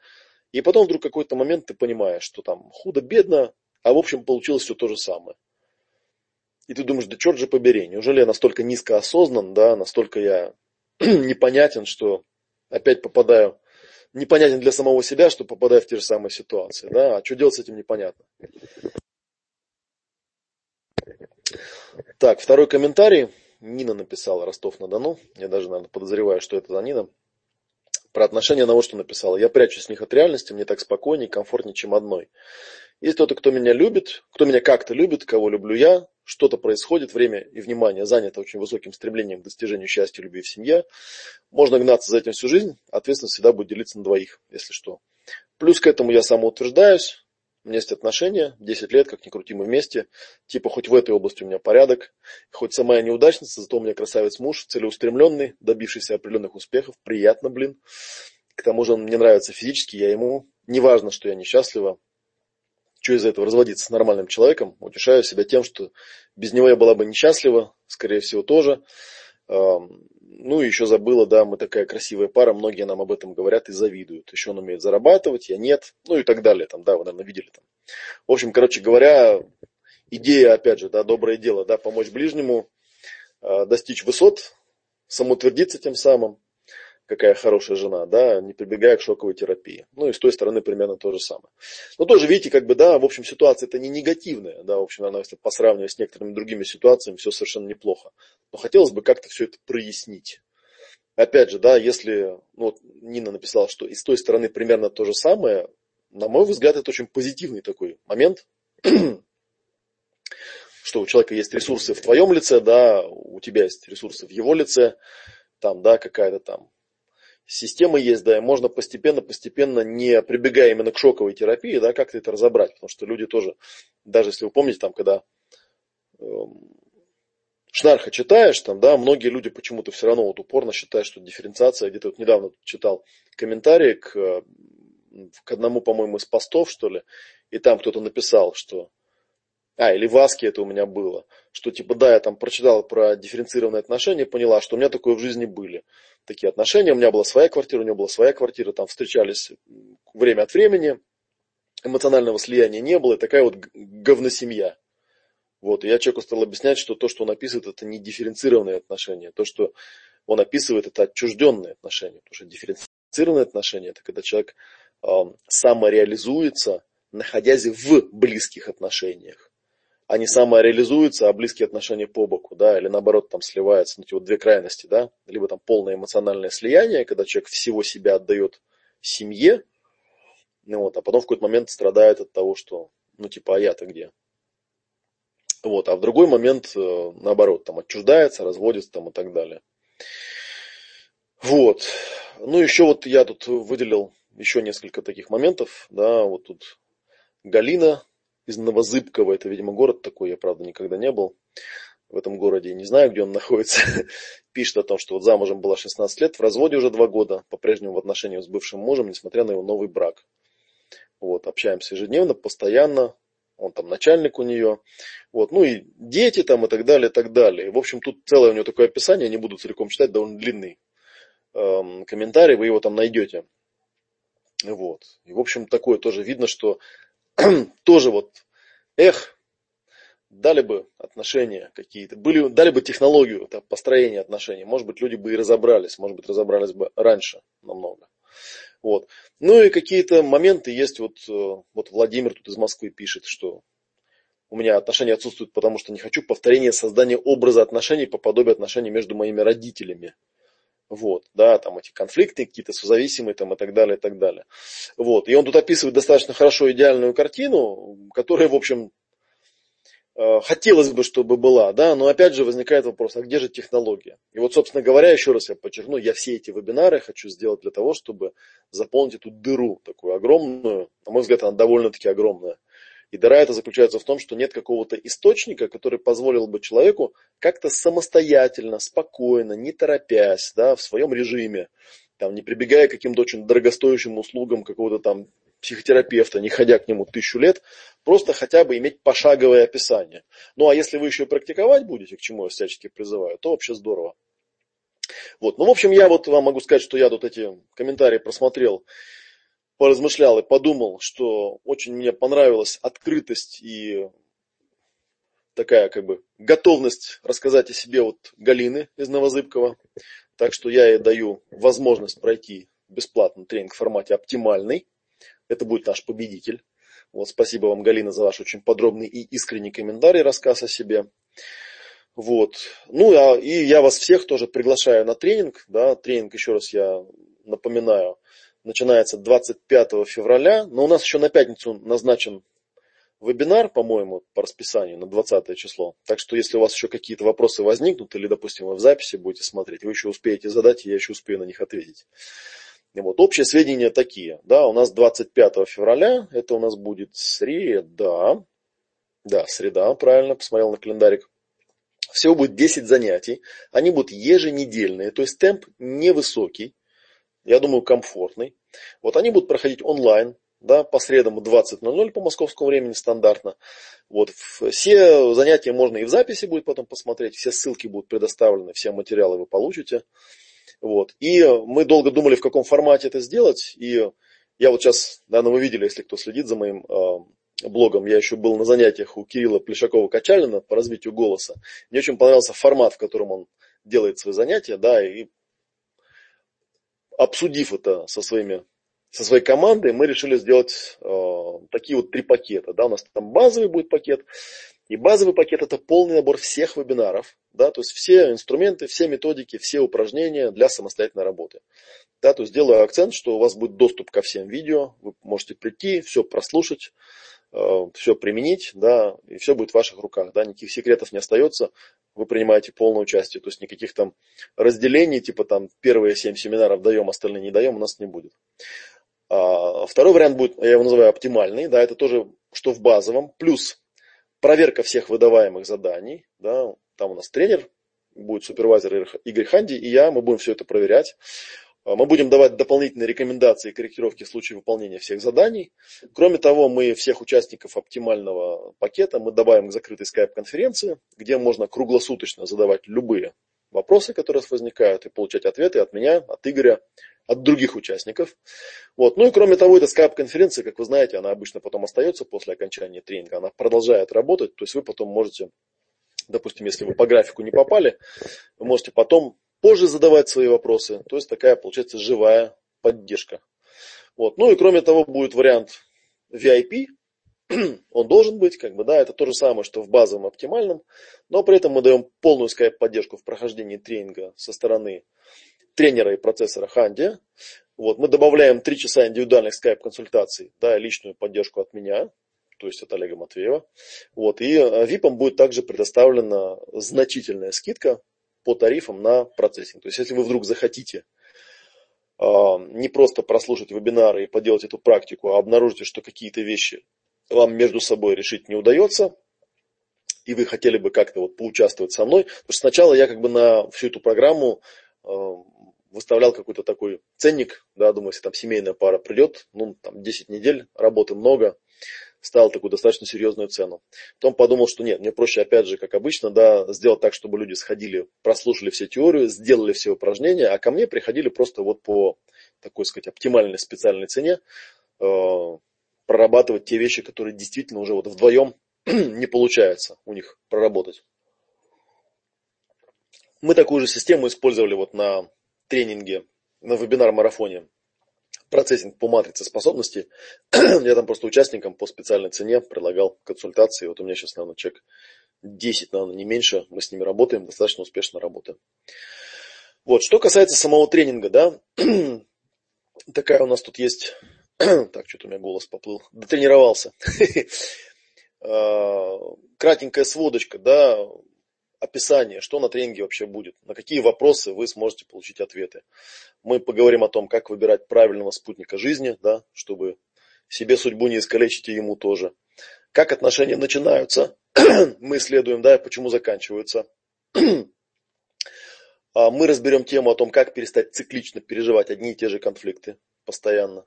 и потом вдруг какой-то момент ты понимаешь, что там худо-бедно, а в общем получилось все то же самое. И ты думаешь, да черт же побери, неужели я настолько низко осознан, да, настолько я непонятен, что опять попадаю, непонятен для самого себя, что попадаю в те же самые ситуации, да, а что делать с этим непонятно. Так, второй комментарий. Нина написала Ростов-на-Дону. Я даже, наверное, подозреваю, что это за Нина. Про отношения на вот что написала. Я прячусь с них от реальности, мне так спокойнее и комфортнее, чем одной. Есть кто-то, кто меня любит, кто меня как-то любит, кого люблю я, что-то происходит, время и внимание занято очень высоким стремлением к достижению счастья, любви в семье. Можно гнаться за этим всю жизнь, ответственность всегда будет делиться на двоих, если что. Плюс к этому я самоутверждаюсь, у меня есть отношения, 10 лет, как ни крути, мы вместе. Типа, хоть в этой области у меня порядок. Хоть сама я неудачница, зато у меня красавец муж, целеустремленный, добившийся определенных успехов. Приятно, блин. К тому же он мне нравится физически, я ему. Неважно, что я несчастлива. Что из этого разводиться с нормальным человеком? Утешаю себя тем, что без него я была бы несчастлива, скорее всего, тоже. Ну еще забыла, да, мы такая красивая пара, многие нам об этом говорят и завидуют. Еще он умеет зарабатывать, я нет, ну и так далее, там, да, вы, наверное, видели там. В общем, короче говоря, идея, опять же, да, доброе дело, да, помочь ближнему, э, достичь высот, самоутвердиться тем самым, какая хорошая жена, да, не прибегая к шоковой терапии. Ну и с той стороны примерно то же самое. Но тоже, видите, как бы, да, в общем, ситуация это не негативная, да, в общем, она, если по сравнению с некоторыми другими ситуациями, все совершенно неплохо. Но хотелось бы как-то все это прояснить. Опять же, да, если, ну, вот Нина написала, что и с той стороны примерно то же самое, на мой взгляд, это очень позитивный такой момент, что у человека есть ресурсы в твоем лице, да, у тебя есть ресурсы в его лице, там, да, какая-то там система есть, да, и можно постепенно-постепенно, не прибегая именно к шоковой терапии, да, как-то это разобрать. Потому что люди тоже, даже если вы помните, там, когда э, Шнарха читаешь, там, да, многие люди почему-то все равно вот упорно считают, что дифференциация, где-то вот недавно читал комментарий к, к одному, по-моему, из постов, что ли, и там кто-то написал, что а, или в Аске это у меня было, что типа, да, я там прочитал про дифференцированные отношения, поняла, что у меня такое в жизни были. Такие отношения, у меня была своя квартира, у него была своя квартира, там встречались время от времени, эмоционального слияния не было, и такая вот говносемья. Вот, и я человеку стал объяснять, что то, что он описывает, это не дифференцированные отношения, то, что он описывает, это отчужденные отношения, потому что дифференцированные отношения, это когда человек э, самореализуется, находясь в близких отношениях они самореализуются, а близкие отношения по боку, да, или наоборот там сливаются, ну, вот две крайности, да, либо там полное эмоциональное слияние, когда человек всего себя отдает семье, ну вот, а потом в какой-то момент страдает от того, что, ну, типа, а я-то где? Вот, а в другой момент, э, наоборот, там отчуждается, разводится там и так далее. Вот. Ну, еще вот я тут выделил еще несколько таких моментов, да, вот тут Галина из Новозыбкова. Это, видимо, город такой, я, правда, никогда не был в этом городе, не знаю, где он находится, пишет о том, что вот замужем была 16 лет, в разводе уже 2 года, по-прежнему в отношениях с бывшим мужем, несмотря на его новый брак. Вот, общаемся ежедневно, постоянно, он там начальник у нее, вот, ну и дети там и так далее, и так далее. В общем, тут целое у нее такое описание, не буду целиком читать, довольно длинный эм, комментарий, вы его там найдете. Вот. И, в общем, такое тоже видно, что тоже вот, эх, дали бы отношения какие-то, были, дали бы технологию там, построения отношений, может быть, люди бы и разобрались, может быть, разобрались бы раньше намного. Вот. Ну и какие-то моменты есть, вот, э, вот Владимир тут из Москвы пишет, что у меня отношения отсутствуют, потому что не хочу повторения создания образа отношений по подобию отношений между моими родителями. Вот, да, там эти конфликты какие-то созависимые там и так далее, и так далее. Вот, и он тут описывает достаточно хорошо идеальную картину, которая, в общем, э, хотелось бы, чтобы была, да, но опять же возникает вопрос, а где же технология? И вот, собственно говоря, еще раз я подчеркну, я все эти вебинары хочу сделать для того, чтобы заполнить эту дыру такую огромную, на мой взгляд, она довольно-таки огромная, и дыра это заключается в том, что нет какого-то источника, который позволил бы человеку как-то самостоятельно, спокойно, не торопясь, да, в своем режиме там, не прибегая к каким-то очень дорогостоящим услугам какого-то там психотерапевта, не ходя к нему тысячу лет, просто хотя бы иметь пошаговое описание. Ну, а если вы еще практиковать будете, к чему я всячески призываю, то вообще здорово. Вот. Ну, в общем, я вот вам могу сказать, что я тут эти комментарии просмотрел, поразмышлял и подумал, что очень мне понравилась открытость и такая как бы готовность рассказать о себе вот Галины из Новозыбкова. Так что я ей даю возможность пройти бесплатный тренинг в формате оптимальный. Это будет наш победитель. Вот, спасибо вам, Галина, за ваш очень подробный и искренний комментарий, рассказ о себе. Вот. Ну, а, и я вас всех тоже приглашаю на тренинг. Да, тренинг, еще раз я напоминаю, начинается 25 февраля, но у нас еще на пятницу назначен вебинар, по-моему, по расписанию на 20 число. Так что, если у вас еще какие-то вопросы возникнут, или, допустим, вы в записи будете смотреть, вы еще успеете задать, и я еще успею на них ответить. Вот, общие сведения такие. Да, у нас 25 февраля, это у нас будет среда. Да, среда, правильно, посмотрел на календарик. Всего будет 10 занятий. Они будут еженедельные, то есть темп невысокий, я думаю, комфортный. Вот они будут проходить онлайн, да, по средам в 20.00 по московскому времени стандартно. Вот, все занятия можно и в записи будет потом посмотреть, все ссылки будут предоставлены, все материалы вы получите. Вот. И мы долго думали, в каком формате это сделать. И я вот сейчас, наверное, вы видели, если кто следит за моим э, блогом, я еще был на занятиях у Кирилла Плешакова-Качалина по развитию голоса. Мне очень понравился формат, в котором он делает свои занятия, да, и обсудив это со своими со своей командой мы решили сделать э, такие вот три пакета. Да? У нас там базовый будет пакет, и базовый пакет это полный набор всех вебинаров, да, то есть все инструменты, все методики, все упражнения для самостоятельной работы. Да, то есть делаю акцент, что у вас будет доступ ко всем видео, вы можете прийти, все прослушать, э, все применить, да, и все будет в ваших руках, да, никаких секретов не остается, вы принимаете полное участие, то есть никаких там разделений, типа там первые семь семинаров даем, остальные не даем, у нас не будет. А, второй вариант будет, я его называю оптимальный, да, это тоже, что в базовом, плюс проверка всех выдаваемых заданий, да, там у нас тренер, будет супервайзер Игорь Ханди и я, мы будем все это проверять. А, мы будем давать дополнительные рекомендации и корректировки в случае выполнения всех заданий. Кроме того, мы всех участников оптимального пакета мы добавим к закрытой скайп-конференции, где можно круглосуточно задавать любые вопросы, которые возникают, и получать ответы от меня, от Игоря, от других участников. Вот. Ну и кроме того, эта скайп-конференция, как вы знаете, она обычно потом остается после окончания тренинга, она продолжает работать, то есть вы потом можете, допустим, если вы по графику не попали, вы можете потом позже задавать свои вопросы, то есть такая получается живая поддержка. Вот. Ну и кроме того, будет вариант VIP, он должен быть, как бы, да, это то же самое, что в базовом оптимальном, но при этом мы даем полную скайп-поддержку в прохождении тренинга со стороны тренера и процессора Ханди. Вот, мы добавляем 3 часа индивидуальных скайп-консультаций, да, личную поддержку от меня, то есть от Олега Матвеева. Вот, и ВИПам будет также предоставлена значительная скидка по тарифам на процессинг. То есть, если вы вдруг захотите э, не просто прослушать вебинары и поделать эту практику, а обнаружите, что какие-то вещи вам между собой решить не удается, и вы хотели бы как-то вот поучаствовать со мной, что сначала я как бы на всю эту программу э, выставлял какой-то такой ценник, да, думаю, если там семейная пара придет, ну, там 10 недель, работы много, ставил такую достаточно серьезную цену. Потом подумал, что нет, мне проще, опять же, как обычно, да, сделать так, чтобы люди сходили, прослушали все теорию, сделали все упражнения, а ко мне приходили просто вот по такой, сказать, оптимальной специальной цене, э, прорабатывать те вещи, которые действительно уже вот вдвоем не получается у них проработать. Мы такую же систему использовали вот на тренинге, на вебинар-марафоне процессинг по матрице способностей. Я там просто участникам по специальной цене предлагал консультации. Вот у меня сейчас, наверное, человек 10, наверное, не меньше. Мы с ними работаем, достаточно успешно работаем. Вот, что касается самого тренинга, да, такая у нас тут есть, так, что-то у меня голос поплыл, дотренировался. А, кратенькая сводочка, да, описание, что на тренинге вообще будет, на какие вопросы вы сможете получить ответы. Мы поговорим о том, как выбирать правильного спутника жизни, да, чтобы себе судьбу не искалечить и ему тоже. Как отношения начинаются, мы исследуем, да, и почему заканчиваются. А мы разберем тему о том, как перестать циклично переживать одни и те же конфликты постоянно,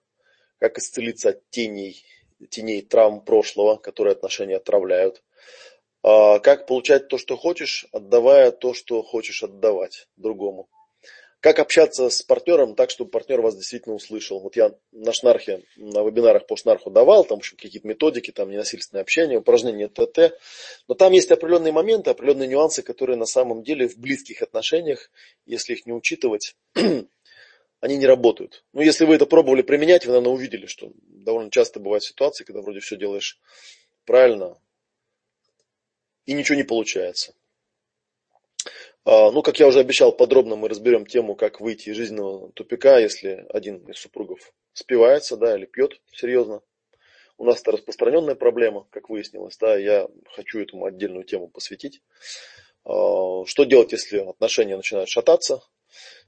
как исцелиться от теней, теней травм прошлого, которые отношения отравляют, как получать то, что хочешь, отдавая то, что хочешь отдавать другому. Как общаться с партнером так, чтобы партнер вас действительно услышал. Вот я на шнархе, на вебинарах по шнарху давал, там, общем, какие-то методики, там, ненасильственное общение, упражнения ТТ. Но там есть определенные моменты, определенные нюансы, которые на самом деле в близких отношениях, если их не учитывать, они не работают. Ну, если вы это пробовали применять, вы, наверное, увидели, что довольно часто бывают ситуации, когда вроде все делаешь правильно, и ничего не получается. А, ну, как я уже обещал, подробно мы разберем тему, как выйти из жизненного тупика, если один из супругов спивается, да, или пьет серьезно. У нас это распространенная проблема, как выяснилось, да, я хочу этому отдельную тему посвятить. А, что делать, если отношения начинают шататься,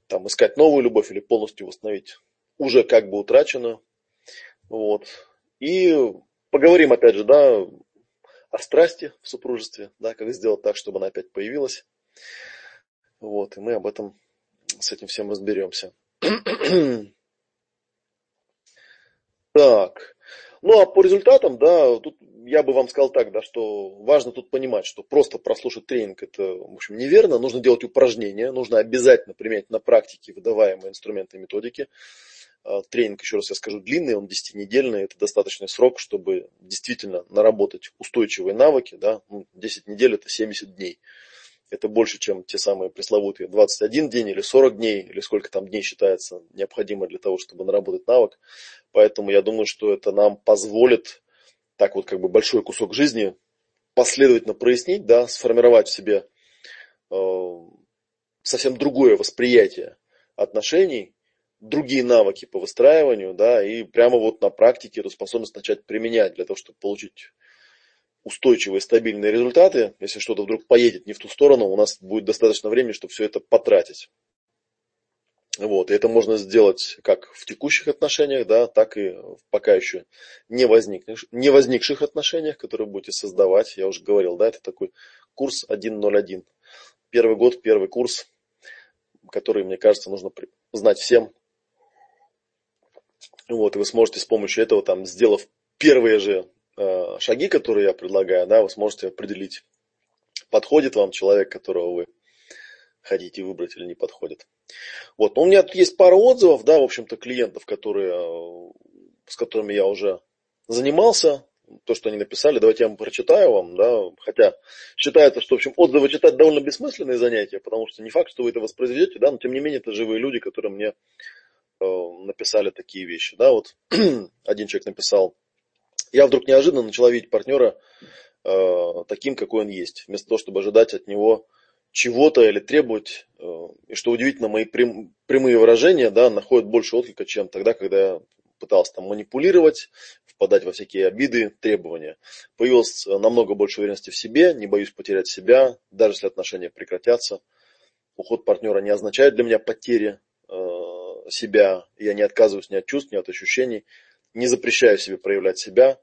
там, искать новую любовь или полностью восстановить уже как бы утраченную. Вот. И поговорим, опять же, да, о страсти в супружестве, да, как сделать так, чтобы она опять появилась. Вот, и мы об этом с этим всем разберемся. так. Ну а по результатам, да, тут я бы вам сказал так, да, что важно тут понимать, что просто прослушать тренинг это, в общем, неверно. Нужно делать упражнения, нужно обязательно применять на практике выдаваемые инструменты и методики. А, тренинг, еще раз я скажу, длинный, он 10-недельный, это достаточный срок, чтобы действительно наработать устойчивые навыки, да, 10 ну, недель это 70 дней это больше, чем те самые пресловутые 21 день или 40 дней, или сколько там дней считается необходимо для того, чтобы наработать навык. Поэтому я думаю, что это нам позволит так вот как бы большой кусок жизни последовательно прояснить, да, сформировать в себе э, совсем другое восприятие отношений, другие навыки по выстраиванию, да, и прямо вот на практике эту способность начать применять для того, чтобы получить устойчивые, стабильные результаты, если что-то вдруг поедет не в ту сторону, у нас будет достаточно времени, чтобы все это потратить. Вот, и это можно сделать как в текущих отношениях, да, так и в пока еще не, возникших, не возникших отношениях, которые будете создавать. Я уже говорил, да, это такой курс 1.01. Первый год, первый курс, который, мне кажется, нужно знать всем. Вот, и вы сможете с помощью этого, там, сделав первые же Э, шаги, которые я предлагаю, да, вы сможете определить, подходит вам человек, которого вы хотите выбрать или не подходит. Вот. Но у меня есть пара отзывов, да, в общем-то, клиентов, которые, э, с которыми я уже занимался, то, что они написали, давайте я вам прочитаю вам, да, хотя считается, что, в общем, отзывы читать довольно бессмысленные занятия, потому что не факт, что вы это воспроизведете, да, но тем не менее это живые люди, которые мне написали такие вещи, да, вот один человек написал, я вдруг неожиданно начала видеть партнера э, таким, какой он есть, вместо того, чтобы ожидать от него чего-то или требовать. Э, и что удивительно, мои прям, прямые выражения да, находят больше отклика, чем тогда, когда я пытался там манипулировать, впадать во всякие обиды, требования. Появилось намного больше уверенности в себе, не боюсь потерять себя, даже если отношения прекратятся. Уход партнера не означает для меня потери э, себя, я не отказываюсь ни от чувств, ни от ощущений не запрещаю себе проявлять себя.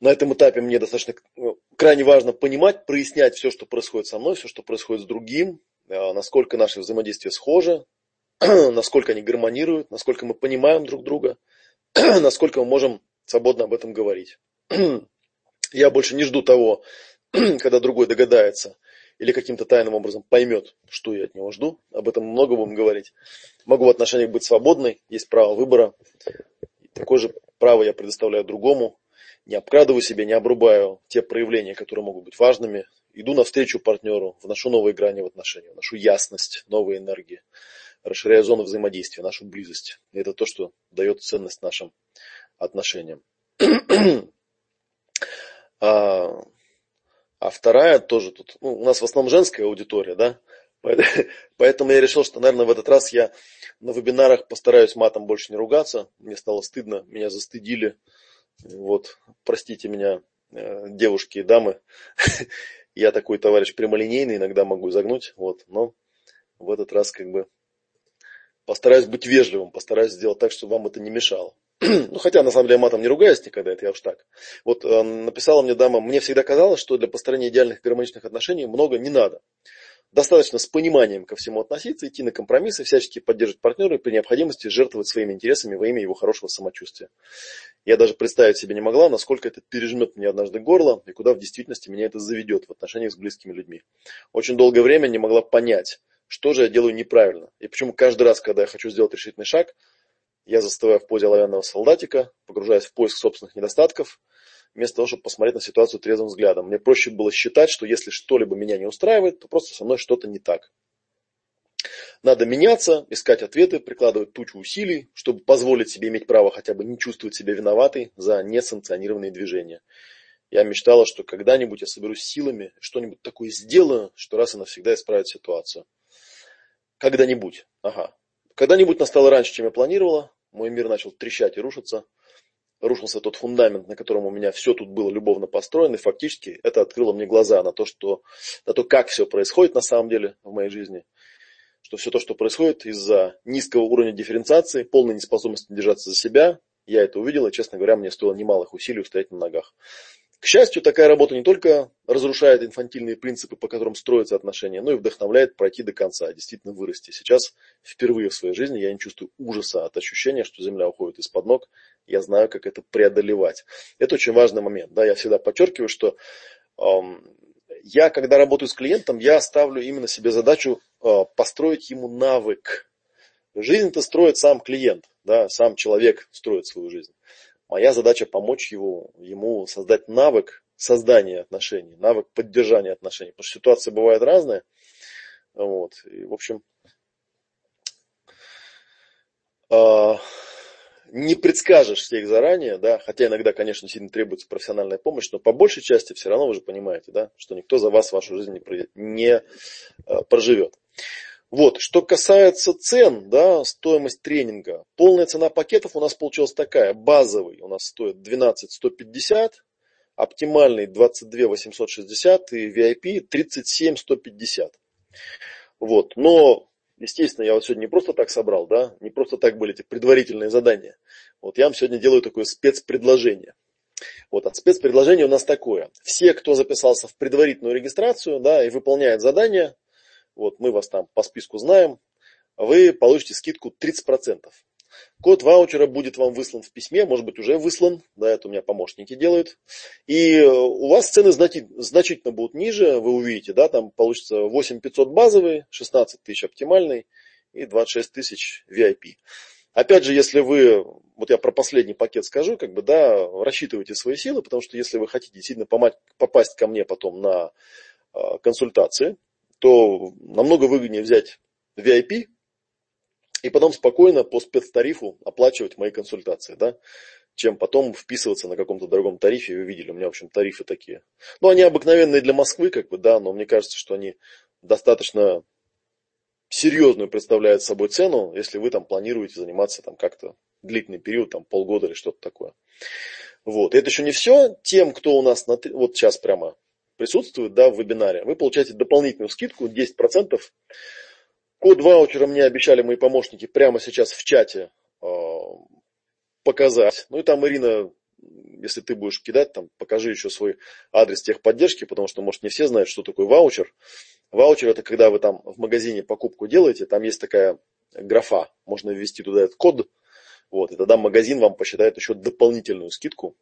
На этом этапе мне достаточно ну, крайне важно понимать, прояснять все, что происходит со мной, все, что происходит с другим, а, насколько наши взаимодействия схожи, насколько они гармонируют, насколько мы понимаем друг друга, насколько мы можем свободно об этом говорить. Я больше не жду того, когда другой догадается или каким-то тайным образом поймет, что я от него жду. Об этом много будем говорить. Могу в отношениях быть свободной, есть право выбора. Такое же право я предоставляю другому. Не обкрадываю себя, не обрубаю те проявления, которые могут быть важными. Иду навстречу партнеру, вношу новые грани в отношения, вношу ясность, новые энергии, расширяю зону взаимодействия, нашу близость. И это то, что дает ценность нашим отношениям. а, вторая тоже тут, ну, у нас в основном женская аудитория, да, Поэтому я решил, что, наверное, в этот раз я на вебинарах постараюсь матом больше не ругаться. Мне стало стыдно, меня застыдили. Вот, простите меня, э, девушки и дамы. Я такой товарищ прямолинейный, иногда могу загнуть, вот, но в этот раз как бы постараюсь быть вежливым, постараюсь сделать так, чтобы вам это не мешало. Ну, хотя, на самом деле, матом не ругаюсь никогда, это я уж так. Вот э, написала мне дама, мне всегда казалось, что для построения идеальных гармоничных отношений много не надо. Достаточно с пониманием ко всему относиться, идти на компромиссы, всячески поддерживать партнера и при необходимости жертвовать своими интересами во имя его хорошего самочувствия. Я даже представить себе не могла, насколько это пережмет мне однажды горло и куда в действительности меня это заведет в отношениях с близкими людьми. Очень долгое время не могла понять, что же я делаю неправильно. И почему каждый раз, когда я хочу сделать решительный шаг, я застываю в позе оловянного солдатика, погружаясь в поиск собственных недостатков, вместо того, чтобы посмотреть на ситуацию трезвым взглядом. Мне проще было считать, что если что-либо меня не устраивает, то просто со мной что-то не так. Надо меняться, искать ответы, прикладывать тучу усилий, чтобы позволить себе иметь право хотя бы не чувствовать себя виноватой за несанкционированные движения. Я мечтала, что когда-нибудь я соберусь силами, что-нибудь такое сделаю, что раз и навсегда исправит ситуацию. Когда-нибудь. Ага. Когда-нибудь настало раньше, чем я планировала. Мой мир начал трещать и рушиться. Рушился тот фундамент, на котором у меня все тут было любовно построено, и фактически это открыло мне глаза на то, что, на то, как все происходит на самом деле в моей жизни, что все то, что происходит из-за низкого уровня дифференциации, полной неспособности держаться за себя, я это увидел, и, честно говоря, мне стоило немалых усилий устоять на ногах. К счастью, такая работа не только разрушает инфантильные принципы, по которым строятся отношения, но и вдохновляет пройти до конца, действительно вырасти. Сейчас впервые в своей жизни я не чувствую ужаса от ощущения, что земля уходит из-под ног. Я знаю, как это преодолевать. Это очень важный момент. Да, я всегда подчеркиваю, что эм, я, когда работаю с клиентом, я ставлю именно себе задачу э, построить ему навык. Жизнь-то строит сам клиент, да, сам человек строит свою жизнь. Моя задача помочь его, ему создать навык создания отношений, навык поддержания отношений. Потому что ситуации бывают разные. Вот. И, в общем, э, не предскажешь всех заранее, да, хотя иногда, конечно, сильно требуется профессиональная помощь, но по большей части все равно вы же понимаете, да, что никто за вас вашу жизнь не, не э, проживет. Вот, что касается цен, да, стоимость тренинга, полная цена пакетов у нас получилась такая, базовый у нас стоит 12 150, оптимальный 22 860 и VIP 37 150. Вот, но, естественно, я вот сегодня не просто так собрал, да, не просто так были эти предварительные задания. Вот я вам сегодня делаю такое спецпредложение. Вот, а спецпредложение у нас такое. Все, кто записался в предварительную регистрацию, да, и выполняет задание, вот мы вас там по списку знаем, вы получите скидку 30%. Код ваучера будет вам выслан в письме, может быть уже выслан, да, это у меня помощники делают. И э, у вас цены значительно будут ниже, вы увидите, да, там получится 8500 базовый, 16 тысяч оптимальный и 26 тысяч VIP. Опять же, если вы, вот я про последний пакет скажу, как бы, да, рассчитывайте свои силы, потому что если вы хотите действительно попасть ко мне потом на э, консультации, то намного выгоднее взять VIP и потом спокойно по спецтарифу оплачивать мои консультации, да, чем потом вписываться на каком-то другом тарифе. Вы видели, у меня, в общем, тарифы такие. Ну, они обыкновенные для Москвы, как бы, да, но мне кажется, что они достаточно серьезную представляют собой цену, если вы там планируете заниматься там как-то длительный период, там полгода или что-то такое. Вот. И это еще не все. Тем, кто у нас на, вот сейчас прямо присутствует да, в вебинаре, вы получаете дополнительную скидку 10%. Код ваучера мне обещали мои помощники прямо сейчас в чате э, показать. Ну и там, Ирина, если ты будешь кидать, там покажи еще свой адрес техподдержки, потому что, может, не все знают, что такое ваучер. Ваучер это когда вы там в магазине покупку делаете, там есть такая графа, можно ввести туда этот код, вот, и тогда магазин вам посчитает еще дополнительную скидку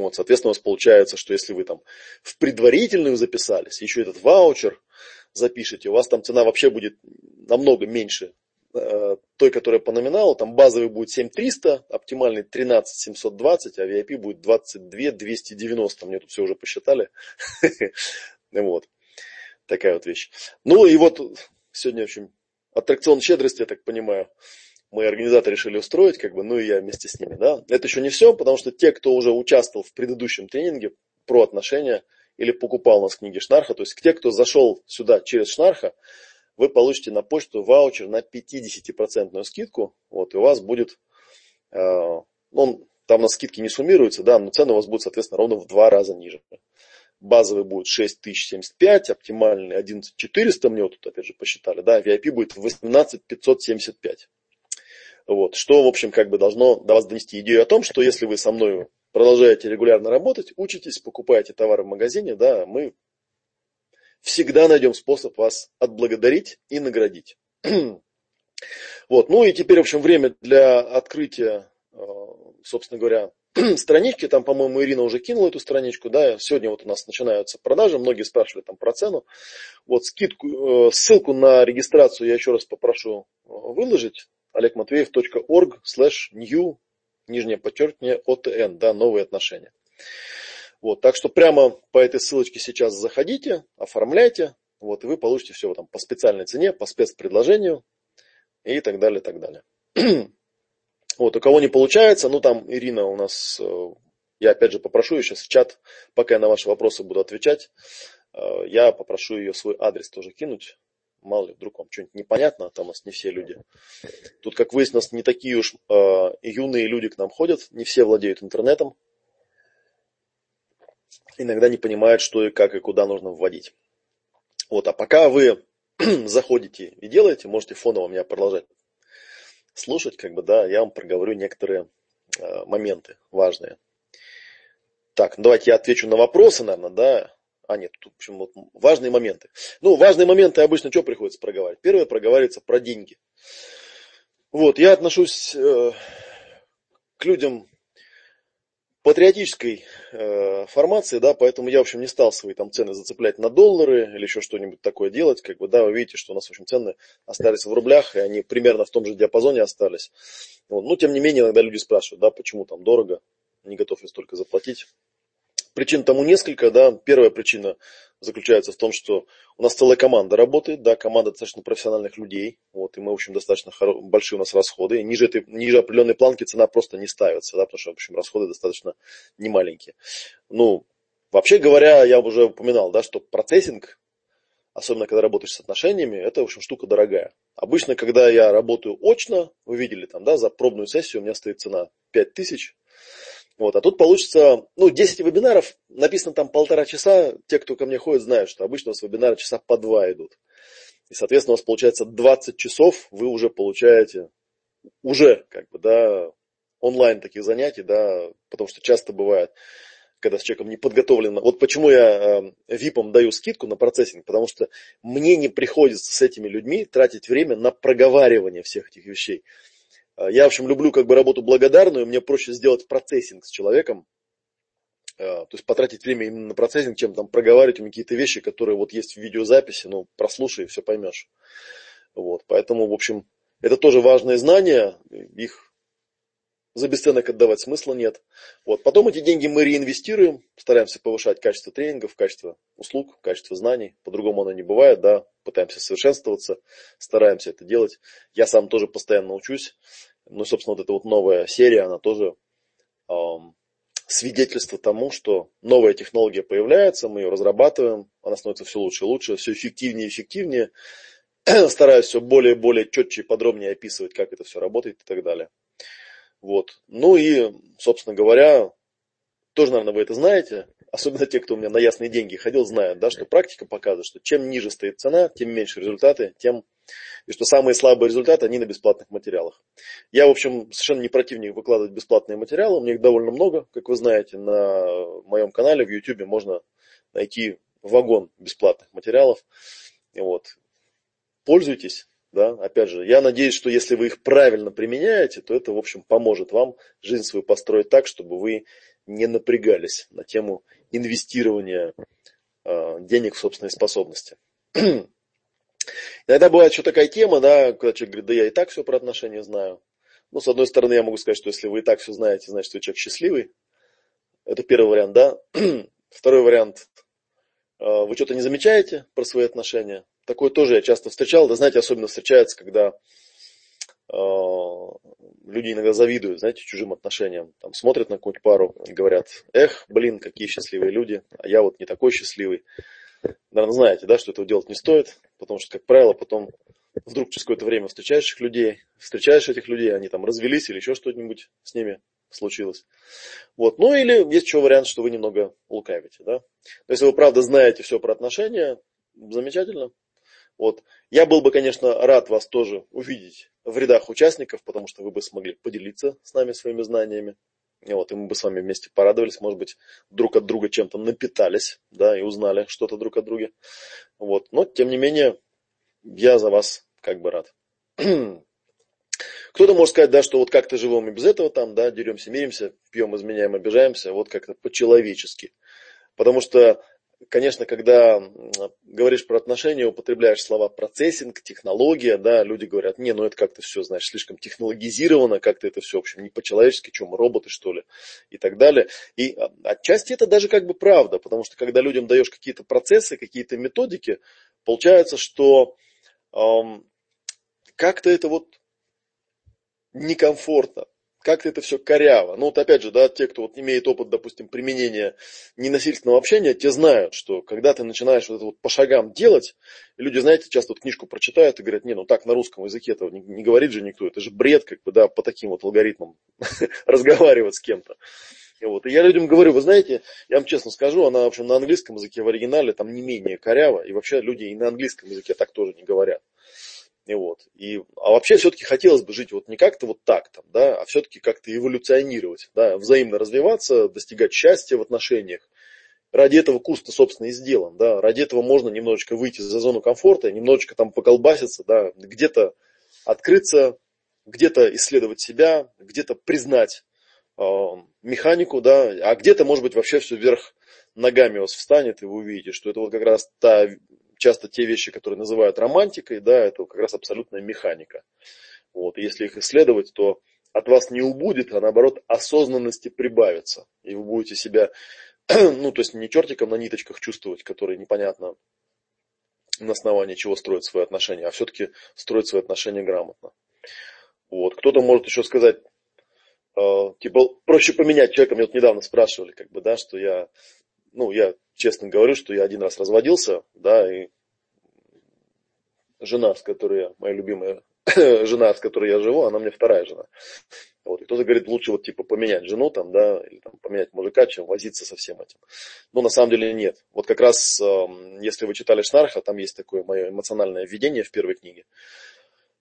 вот, соответственно, у вас получается, что если вы там в предварительную записались, еще этот ваучер запишите, у вас там цена вообще будет намного меньше э, той, которая по номиналу, там базовый будет 7300, оптимальный 13720, а VIP будет 22290, мне тут все уже посчитали. Вот, такая вот вещь. Ну и вот сегодня, в общем, аттракцион щедрости, я так понимаю, мои организаторы решили устроить, как бы, ну и я вместе с ними, да. Это еще не все, потому что те, кто уже участвовал в предыдущем тренинге про отношения или покупал у нас книги Шнарха, то есть те, кто зашел сюда через Шнарха, вы получите на почту ваучер на 50% скидку, вот, и у вас будет, э, ну, там на скидки не суммируются, да, но цены у вас будут, соответственно, ровно в два раза ниже. Базовый будет 6075, оптимальный 11400, мне вот тут опять же посчитали, да, VIP будет 18575. Вот, что, в общем, как бы должно до вас донести идею о том, что если вы со мной продолжаете регулярно работать, учитесь, покупаете товары в магазине, да, мы всегда найдем способ вас отблагодарить и наградить. Вот. Ну и теперь, в общем, время для открытия, э, собственно говоря, странички. Там, по-моему, Ирина уже кинула эту страничку. Да? Сегодня вот у нас начинаются продажи. Многие спрашивали там про цену. Вот скидку, э, ссылку на регистрацию я еще раз попрошу э, выложить. олегматвеев.org slash new, нижнее подчеркивание, OTN, да, новые отношения. Вот, так что прямо по этой ссылочке сейчас заходите, оформляйте, вот, и вы получите все там по специальной цене, по спецпредложению и так далее, так далее. Вот, у кого не получается, ну там Ирина у нас, э, я опять же попрошу ее сейчас в чат, пока я на ваши вопросы буду отвечать, э, я попрошу ее свой адрес тоже кинуть. Мало ли, вдруг вам что-нибудь непонятно, а там у нас не все люди. Тут, как выяснилось, не такие уж э, юные люди к нам ходят, не все владеют интернетом. Иногда не понимают, что и как и куда нужно вводить. Вот, а пока вы заходите и делаете, можете фоново меня продолжать слушать, как бы, да, я вам проговорю некоторые э, моменты важные. Так, ну давайте я отвечу на вопросы, наверное, да. А, нет, тут, в общем, вот важные моменты. Ну, важные моменты обычно что приходится проговаривать? Первое проговаривается про деньги. Вот, я отношусь э, к людям патриотической э, формации, да, поэтому я, в общем, не стал свои там цены зацеплять на доллары или еще что-нибудь такое делать, как бы, да, вы видите, что у нас, в общем, цены остались в рублях, и они примерно в том же диапазоне остались. Вот. Но, тем не менее, иногда люди спрашивают, да, почему там дорого, не готов я столько заплатить. Причин тому несколько, да. Первая причина заключается в том, что у нас целая команда работает, да, команда достаточно профессиональных людей, вот, и мы, в общем, достаточно большие у нас расходы, и ниже, этой, ниже определенной планки цена просто не ставится, да, потому что, в общем, расходы достаточно немаленькие. Ну, вообще говоря, я уже упоминал, да, что процессинг, особенно когда работаешь с отношениями, это, в общем, штука дорогая. Обычно, когда я работаю очно, вы видели там, да, за пробную сессию у меня стоит цена 5000, вот, а тут получится, ну, 10 вебинаров, написано там полтора часа, те, кто ко мне ходит, знают, что обычно у вас вебинары часа по два идут. И, соответственно, у вас получается 20 часов, вы уже получаете, уже, как бы, да, онлайн таких занятий, да, потому что часто бывает, когда с человеком не подготовлено. Вот почему я э, ВИПам даю скидку на процессинг, потому что мне не приходится с этими людьми тратить время на проговаривание всех этих вещей. А, я, в общем, люблю как бы работу благодарную, мне проще сделать процессинг с человеком, а, то есть потратить время именно на процессинг, чем там проговаривать ему какие-то вещи, которые вот есть в видеозаписи, ну, прослушай, все поймешь. Вот, поэтому, в общем, это тоже важные знания, их за бесценок отдавать смысла нет. Вот. Потом эти деньги мы реинвестируем, стараемся повышать качество тренингов, качество услуг, качество знаний. По-другому оно не бывает, да. Пытаемся совершенствоваться, стараемся это делать. Я сам тоже постоянно учусь. Ну, собственно, вот эта вот новая серия, она тоже эм, свидетельство тому, что новая технология появляется, мы ее разрабатываем, она становится все лучше и лучше, все эффективнее и эффективнее. Стараюсь все более и более четче и подробнее описывать, как это все работает и так далее. Вот. Ну и, собственно говоря, тоже, наверное, вы это знаете, особенно те, кто у меня на ясные деньги ходил, знают, да, что практика показывает, что чем ниже стоит цена, тем меньше результаты, тем и что самые слабые результаты, они на бесплатных материалах. Я, в общем, совершенно не противник выкладывать бесплатные материалы, у меня их довольно много, как вы знаете, на моем канале в YouTube можно найти вагон бесплатных материалов. Вот. Пользуйтесь, да, опять же, я надеюсь, что если вы их правильно применяете, то это, в общем, поможет вам жизнь свою построить так, чтобы вы не напрягались на тему инвестирования э, денег в собственные способности. Иногда бывает еще такая тема, да, когда человек говорит, да я и так все про отношения знаю. Ну, с одной стороны, я могу сказать, что если вы и так все знаете, значит, вы человек счастливый. Это первый вариант, да. Второй вариант, э, вы что-то не замечаете про свои отношения, Такое тоже я часто встречал. Да, знаете, особенно встречается, когда э, люди иногда завидуют, знаете, чужим отношениям. Там смотрят на какую-нибудь пару и говорят, эх, блин, какие счастливые люди, а я вот не такой счастливый. Наверное, знаете, да, что этого делать не стоит, потому что, как правило, потом вдруг через какое-то время встречаешь этих людей, встречаешь этих людей, они там развелись или еще что-нибудь с ними случилось. Вот. Ну или есть еще вариант, что вы немного лукавите. Да? Но если вы правда знаете все про отношения, замечательно. Вот. Я был бы, конечно, рад вас тоже увидеть в рядах участников, потому что вы бы смогли поделиться с нами своими знаниями. Вот, и мы бы с вами вместе порадовались, может быть, друг от друга чем-то напитались, да, и узнали что-то друг от друга. Вот, но, тем не менее, я за вас как бы рад. Кто-то может сказать, да, что вот как-то живем и без этого там, да, деремся, миримся, пьем, изменяем, обижаемся, вот как-то по-человечески. Потому что конечно, когда говоришь про отношения, употребляешь слова процессинг, технология, да, люди говорят, не, ну это как-то все, знаешь, слишком технологизировано, как-то это все, в общем, не по-человечески, что роботы, что ли, и так далее. И а, отчасти это даже как бы правда, потому что когда людям даешь какие-то процессы, какие-то методики, получается, что эм, как-то это вот некомфортно как-то это все коряво. Ну вот опять же, да, те, кто вот имеет опыт, допустим, применения ненасильственного общения, те знают, что когда ты начинаешь вот это вот по шагам делать, люди, знаете, часто вот книжку прочитают и говорят, не, ну так на русском языке этого не, не говорит же никто, это же бред, как бы, да, по таким вот алгоритмам разговаривать с кем-то. Вот. и я людям говорю, вы знаете, я вам честно скажу, она, в общем, на английском языке в оригинале там не менее коряво, и вообще люди и на английском языке так тоже не говорят. И вот. И, а вообще все-таки хотелось бы жить вот не как-то вот так там, да, а все-таки как-то эволюционировать, да, взаимно развиваться, достигать счастья в отношениях. Ради этого курс-то, собственно, и сделан, да, ради этого можно немножечко выйти за зону комфорта, немножечко там поколбаситься, да, где-то открыться, где-то исследовать себя, где-то признать э, механику, да, а где-то, может быть, вообще все вверх ногами у вас встанет, и вы увидите, что это вот как раз та часто те вещи, которые называют романтикой, да, это как раз абсолютная механика. Вот. Если их исследовать, то от вас не убудет, а наоборот осознанности прибавится. И вы будете себя, ну, то есть не чертиком на ниточках чувствовать, который непонятно на основании чего строить свои отношения, а все-таки строить свои отношения грамотно. Вот. Кто-то может еще сказать, э, типа, проще поменять человека. Мне вот недавно спрашивали, как бы, да, что я, ну, я честно говорю, что я один раз разводился, да, и жена, с которой я, моя любимая жена, с которой я живу, она мне вторая жена. Вот. И кто-то говорит, лучше вот типа поменять жену там, да, или там поменять мужика, чем возиться со всем этим. Но на самом деле нет. Вот как раз, эм, если вы читали Шнарха, там есть такое мое эмоциональное введение в первой книге.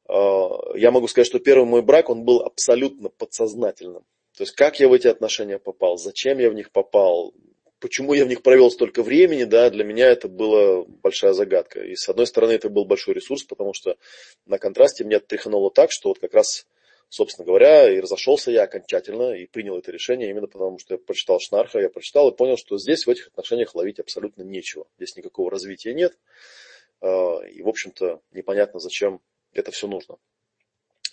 Э, я могу сказать, что первый мой брак, он был абсолютно подсознательным. То есть, как я в эти отношения попал, зачем я в них попал, почему я в них провел столько времени, да, для меня это была большая загадка. И с одной стороны, это был большой ресурс, потому что на контрасте меня тряхануло так, что вот как раз, собственно говоря, и разошелся я окончательно и принял это решение именно потому, что я прочитал Шнарха, я прочитал и понял, что здесь в этих отношениях ловить абсолютно нечего. Здесь никакого развития нет. А, и, в общем-то, непонятно, зачем это все нужно.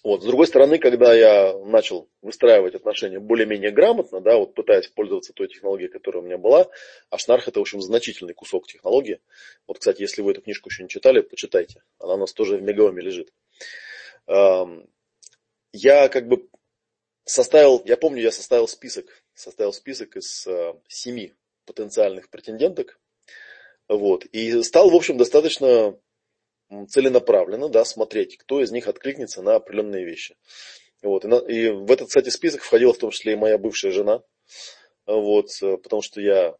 Вот. С другой стороны, когда я начал выстраивать отношения более-менее грамотно, да, вот пытаясь пользоваться той технологией, которая у меня была, а Шнарх это, в общем, значительный кусок технологии. Вот, кстати, если вы эту книжку еще не читали, почитайте. Она у нас тоже в Мегаоме лежит. Я как бы составил, я помню, я составил список, составил список из э, семи потенциальных претенденток. Вот, и стал, в общем, достаточно целенаправленно, да, смотреть, кто из них откликнется на определенные вещи. Вот. И, на, и в этот, кстати, список входила в том числе и моя бывшая жена. Вот, э, потому что я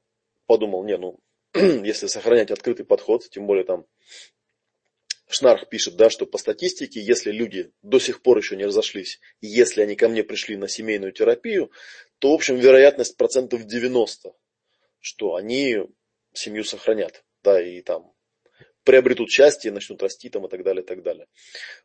подумал, не, ну, если сохранять открытый подход, тем более там Шнарх пишет, да, что по статистике, если люди до сих пор еще не разошлись, если они ко мне пришли на семейную терапию, то, в общем, вероятность процентов 90, что они семью сохранят. Да, и там приобретут счастье, начнут расти там и так далее, и так далее.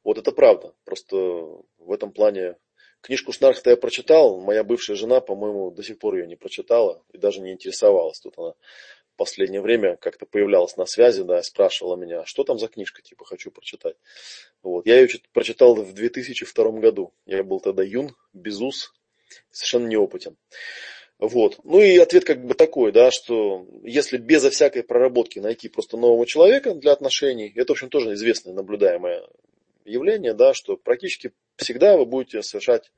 Вот это правда. Просто в этом плане книжку Шнархта я прочитал, моя бывшая жена, по-моему, до сих пор ее не прочитала и даже не интересовалась. Тут она в последнее время как-то появлялась на связи, да, спрашивала меня, «А что там за книжка, типа, хочу прочитать. Вот. Я ее прочитал в 2002 году. Я был тогда юн, безус, совершенно неопытен. Вот. Ну и ответ как бы такой, да, что если безо всякой проработки найти просто нового человека для отношений, это, в общем, тоже известное наблюдаемое явление, да, что практически всегда вы будете совершать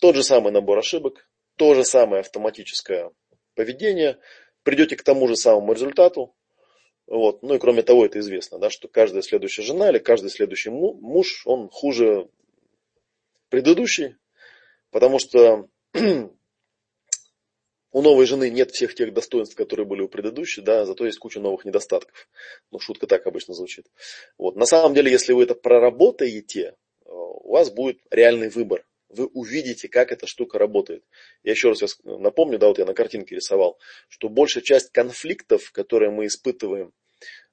тот же самый набор ошибок, то же самое автоматическое поведение, придете к тому же самому результату. Вот. Ну и кроме того, это известно, да, что каждая следующая жена или каждый следующий муж, он хуже предыдущий, потому что у новой жены нет всех тех достоинств, которые были у предыдущей, да, зато есть куча новых недостатков. Ну, шутка так обычно звучит. Вот. На самом деле, если вы это проработаете, э, у вас будет реальный выбор. вы увидите, как эта штука работает. Я еще раз напомню, да, вот я на картинке рисовал, что большая часть конфликтов, которые мы испытываем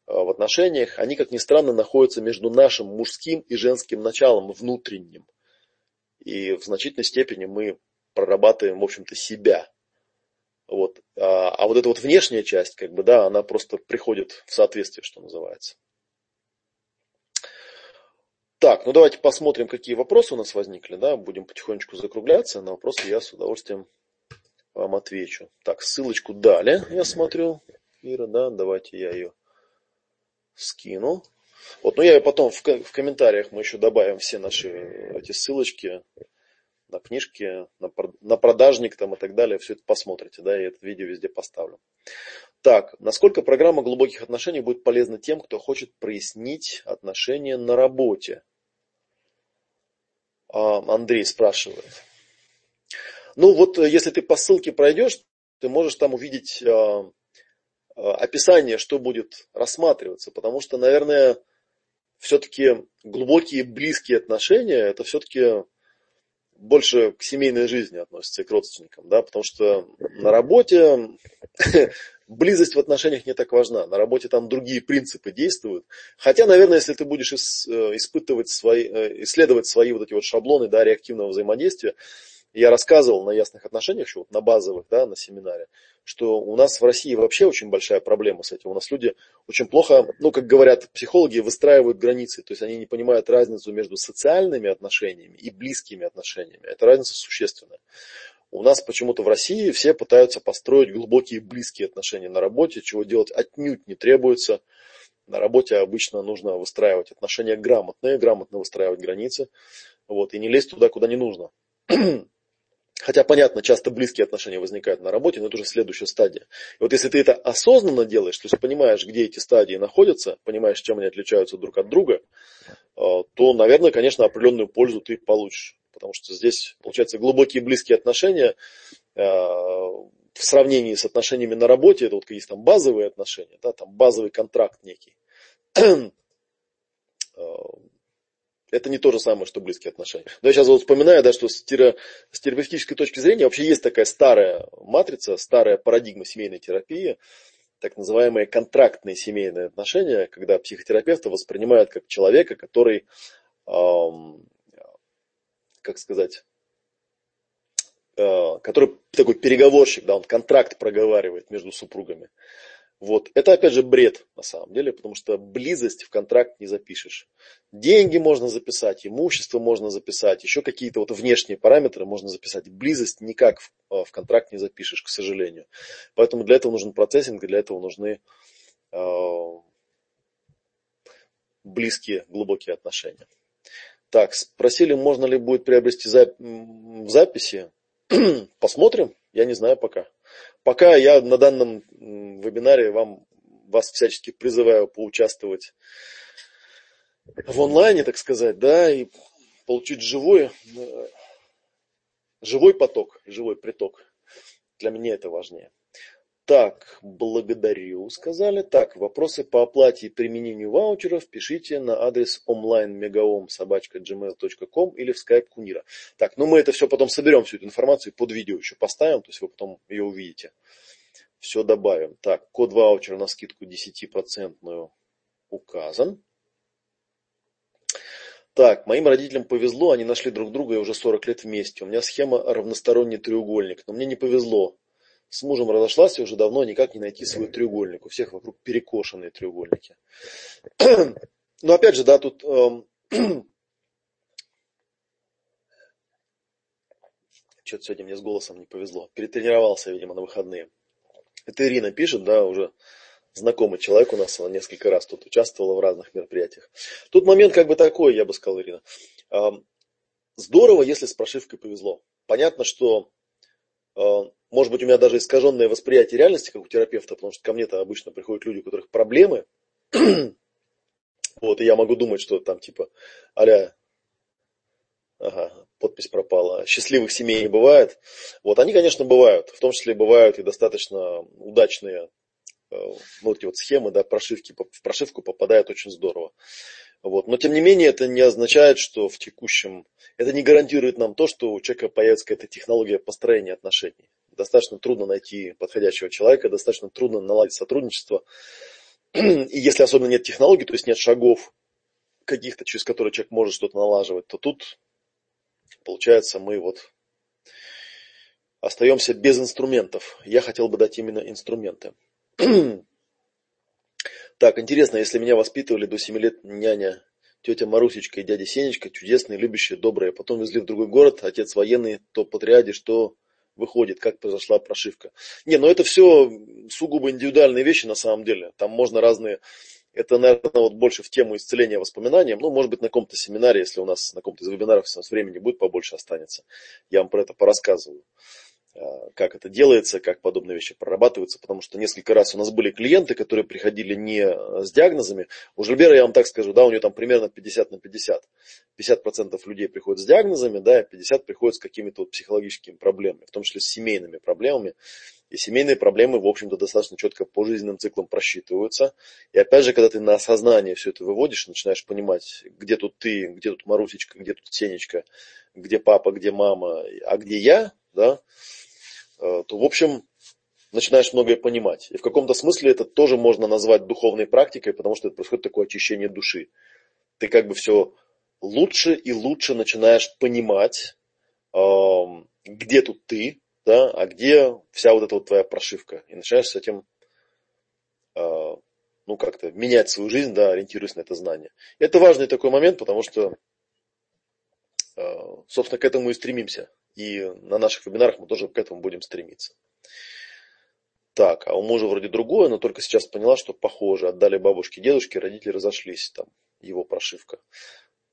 в отношениях, они, как ни странно, находятся между нашим мужским и женским началом внутренним. И в значительной степени мы прорабатываем, в общем-то, себя. Вот. А, а вот эта вот внешняя часть, как бы, да, она просто приходит в соответствие, что называется. Так, ну давайте посмотрим, какие вопросы у нас возникли, да, будем потихонечку закругляться, на вопросы я с удовольствием вам отвечу. Так, ссылочку дали, я смотрю, Ира, да, давайте я ее скину. Вот, но я потом в, в комментариях мы еще добавим все наши эти ссылочки на книжки, на, на продажник там и так далее, все это посмотрите, да, я это видео везде поставлю. Так, насколько программа глубоких отношений будет полезна тем, кто хочет прояснить отношения на работе? А, Андрей спрашивает. Ну вот, э, если ты по ссылке пройдешь, ты можешь там увидеть а, а, описание, что будет рассматриваться, потому что, наверное, все-таки глубокие близкие отношения, это все-таки больше к семейной жизни относится и к родственникам, да, потому что на работе близость в отношениях не так важна. На работе там другие принципы действуют. Хотя, наверное, если ты будешь э, испытывать свои, э, исследовать свои вот эти вот шаблоны да, реактивного взаимодействия, я рассказывал на ясных отношениях, еще вот на базовых, да, на семинаре, что у нас в России вообще очень большая проблема с этим. У нас люди очень плохо, ну, как говорят психологи, выстраивают границы. То есть они не понимают разницу между социальными отношениями и близкими отношениями. Эта разница существенная. У нас почему-то в России все пытаются построить глубокие близкие отношения на работе, чего делать отнюдь не требуется. На работе обычно нужно выстраивать отношения грамотные, грамотно выстраивать границы, вот, и не лезть туда, куда не нужно. Хотя, понятно, часто близкие отношения возникают на работе, но это уже следующая стадия. И вот если ты это осознанно делаешь, то есть понимаешь, где эти стадии находятся, понимаешь, чем они отличаются друг от друга, э, то, наверное, конечно, определенную пользу ты получишь. Потому что здесь, получается, глубокие близкие отношения э, в сравнении с отношениями на работе, это вот есть там базовые отношения, да, там базовый контракт некий. Это не то же самое, что близкие отношения. Но я сейчас вот вспоминаю, да, что с, теро, с терапевтической точки зрения вообще есть такая старая матрица, старая парадигма семейной терапии, так называемые контрактные семейные отношения, когда психотерапевта воспринимают как человека, который, эм, как сказать, э, который такой переговорщик, да, он контракт проговаривает между супругами. Вот. Это опять же бред на самом деле, потому что близость в контракт не запишешь. Деньги можно записать, имущество можно записать, еще какие-то вот внешние параметры можно записать. Близость никак в, э, в контракт не запишешь, к сожалению. Поэтому для этого нужен процессинг, для этого нужны э, близкие, глубокие отношения. Так, спросили, можно ли будет приобрести зап- в записи. Посмотрим, я не знаю пока. Пока я на данном вебинаре вам, вас всячески призываю поучаствовать в онлайне, так сказать, да, и получить живой, живой поток, живой приток. Для меня это важнее. Так, благодарю, сказали. Так, вопросы по оплате и применению ваучеров пишите на адрес онлайн собачка gmail.com или в скайп Кунира. Так, ну мы это все потом соберем, всю эту информацию под видео еще поставим, то есть вы потом ее увидите. Все добавим. Так, код ваучера на скидку 10% указан. Так, моим родителям повезло, они нашли друг друга и уже 40 лет вместе. У меня схема равносторонний треугольник, но мне не повезло с мужем разошлась и уже давно никак не найти свой треугольник. У всех вокруг перекошенные треугольники. Но опять же, да, тут эм, что-то сегодня мне с голосом не повезло. Перетренировался, видимо, на выходные. Это Ирина пишет, да, уже знакомый человек у нас, она несколько раз тут участвовала в разных мероприятиях. Тут момент как бы такой, я бы сказал, Ирина. Эм, здорово, если с прошивкой повезло. Понятно, что может быть, у меня даже искаженное восприятие реальности, как у терапевта, потому что ко мне-то обычно приходят люди, у которых проблемы. вот, и я могу думать, что там типа, аля, ага, подпись пропала, счастливых семей не бывает. Вот, они, конечно, бывают. В том числе бывают и достаточно удачные э, ну, эти вот схемы, да, прошивки, в прошивку попадают очень здорово. Вот. Но тем не менее это не означает, что в текущем... это не гарантирует нам то, что у человека появится какая-то технология построения отношений. Достаточно трудно найти подходящего человека, достаточно трудно наладить сотрудничество. И если особенно нет технологий, то есть нет шагов каких-то, через которые человек может что-то налаживать, то тут, получается, мы вот остаемся без инструментов. Я хотел бы дать именно инструменты. Так, интересно, если меня воспитывали до 7 лет няня, тетя Марусечка и дядя Сенечка, чудесные, любящие, добрые, потом везли в другой город, отец военный, то по триаде, что выходит, как произошла прошивка. Не, ну это все сугубо индивидуальные вещи на самом деле. Там можно разные это, наверное, вот больше в тему исцеления воспоминаниям. Ну, может быть, на каком-то семинаре, если у нас на каком-то из вебинаров, если у нас времени будет побольше останется, я вам про это порассказываю. А, как это делается, как подобные вещи прорабатываются, потому что несколько раз у нас были клиенты, которые приходили не с диагнозами. У Жильбера, я вам так скажу, да, у нее там примерно 50 на 50. 50% людей приходят с диагнозами, да, и 50 приходят с какими-то вот психологическими проблемами, в том числе с семейными проблемами. И семейные проблемы, в общем-то, достаточно четко по жизненным циклам просчитываются. И опять же, когда ты на осознание все это выводишь, начинаешь понимать, где тут ты, где тут Марусечка, где тут Сенечка, где папа, где мама, а где я, да, Э, то, в общем, начинаешь многое понимать. И в каком-то смысле это тоже можно назвать духовной практикой, потому что это происходит такое очищение души. Ты как бы все лучше и лучше начинаешь понимать, эм, где тут ты, да, а где вся вот эта вот твоя прошивка. И начинаешь с этим, э, ну, как-то менять свою жизнь, да, ориентируясь на это знание. Это важный такой момент, потому что, э, собственно, к этому и стремимся. И на наших вебинарах мы тоже к этому будем стремиться. Так, а у мужа вроде другое, но только сейчас поняла, что похоже. Отдали бабушке, дедушке, родители разошлись. Там его прошивка.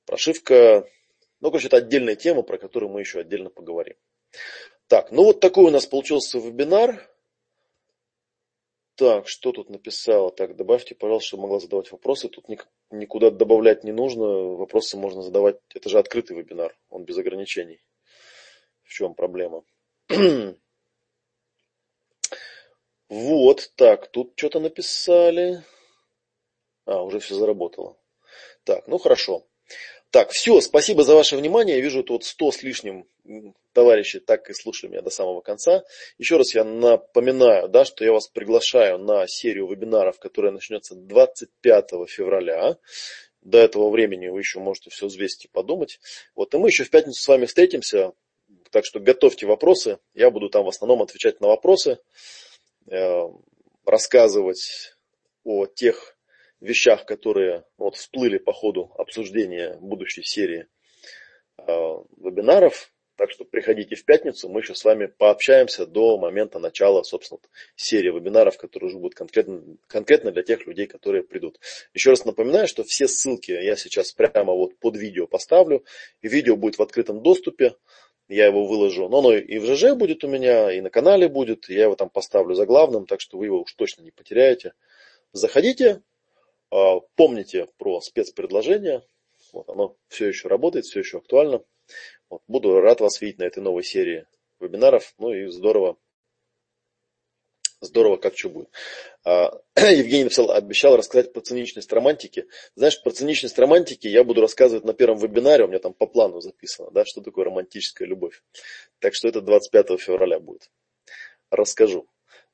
Прошивка, ну, короче, это отдельная тема, про которую мы еще отдельно поговорим. Так, ну вот такой у нас получился вебинар. Так, что тут написала? Так, добавьте, пожалуйста, чтобы могла задавать вопросы. Тут никуда добавлять не нужно. Вопросы можно задавать. Это же открытый вебинар, он без ограничений. В чем проблема? Вот, так, тут что-то написали. А, уже все заработало. Так, ну хорошо. Так, все, спасибо за ваше внимание. Я вижу тут 100 с лишним товарищей так и слушали меня до самого конца. Еще раз я напоминаю, да, что я вас приглашаю на серию вебинаров, которая начнется 25 февраля. До этого времени вы еще можете все взвесить и подумать. Вот, и мы еще в пятницу с вами встретимся. Так что готовьте вопросы. Я буду там в основном отвечать на вопросы, э, рассказывать о тех вещах, которые вот всплыли по ходу обсуждения будущей серии э, вебинаров. Так что приходите в пятницу, мы еще с вами пообщаемся до момента начала, собственно, серии вебинаров, которые уже будут конкретно, конкретно для тех людей, которые придут. Еще раз напоминаю, что все ссылки я сейчас прямо вот под видео поставлю. Видео будет в открытом доступе я его выложу. Но оно и в ЖЖ будет у меня, и на канале будет. Я его там поставлю за главным, так что вы его уж точно не потеряете. Заходите, помните про спецпредложение. Вот оно все еще работает, все еще актуально. Вот, буду рад вас видеть на этой новой серии вебинаров. Ну и здорово Здорово, как что будет. А, Евгений написал, обещал рассказать про циничность романтики. Знаешь, про циничность романтики я буду рассказывать на первом вебинаре, у меня там по плану записано, да, что такое романтическая любовь. Так что это 25 февраля будет. Расскажу.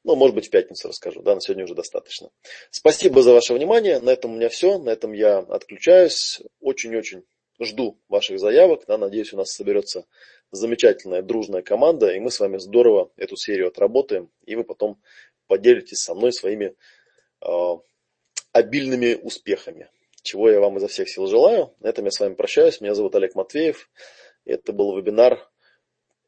Ну, может быть, в пятницу расскажу, да, на сегодня уже достаточно. Спасибо за ваше внимание. На этом у меня все. На этом я отключаюсь. Очень-очень жду ваших заявок. Да, надеюсь, у нас соберется замечательная дружная команда, и мы с вами здорово эту серию отработаем, и вы потом поделитесь со мной своими э, обильными успехами, чего я вам изо всех сил желаю. На этом я с вами прощаюсь. Меня зовут Олег Матвеев. Это был вебинар,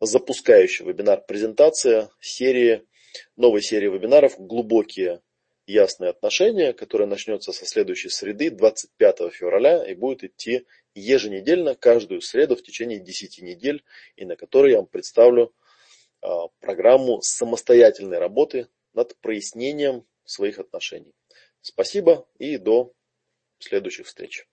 запускающий вебинар презентация серии, новой серии вебинаров «Глубокие ясные отношения», которая начнется со следующей среды, 25 февраля, и будет идти еженедельно, каждую среду в течение 10 недель, и на которой я вам представлю а, программу самостоятельной работы над прояснением своих отношений. Спасибо и до следующих встреч.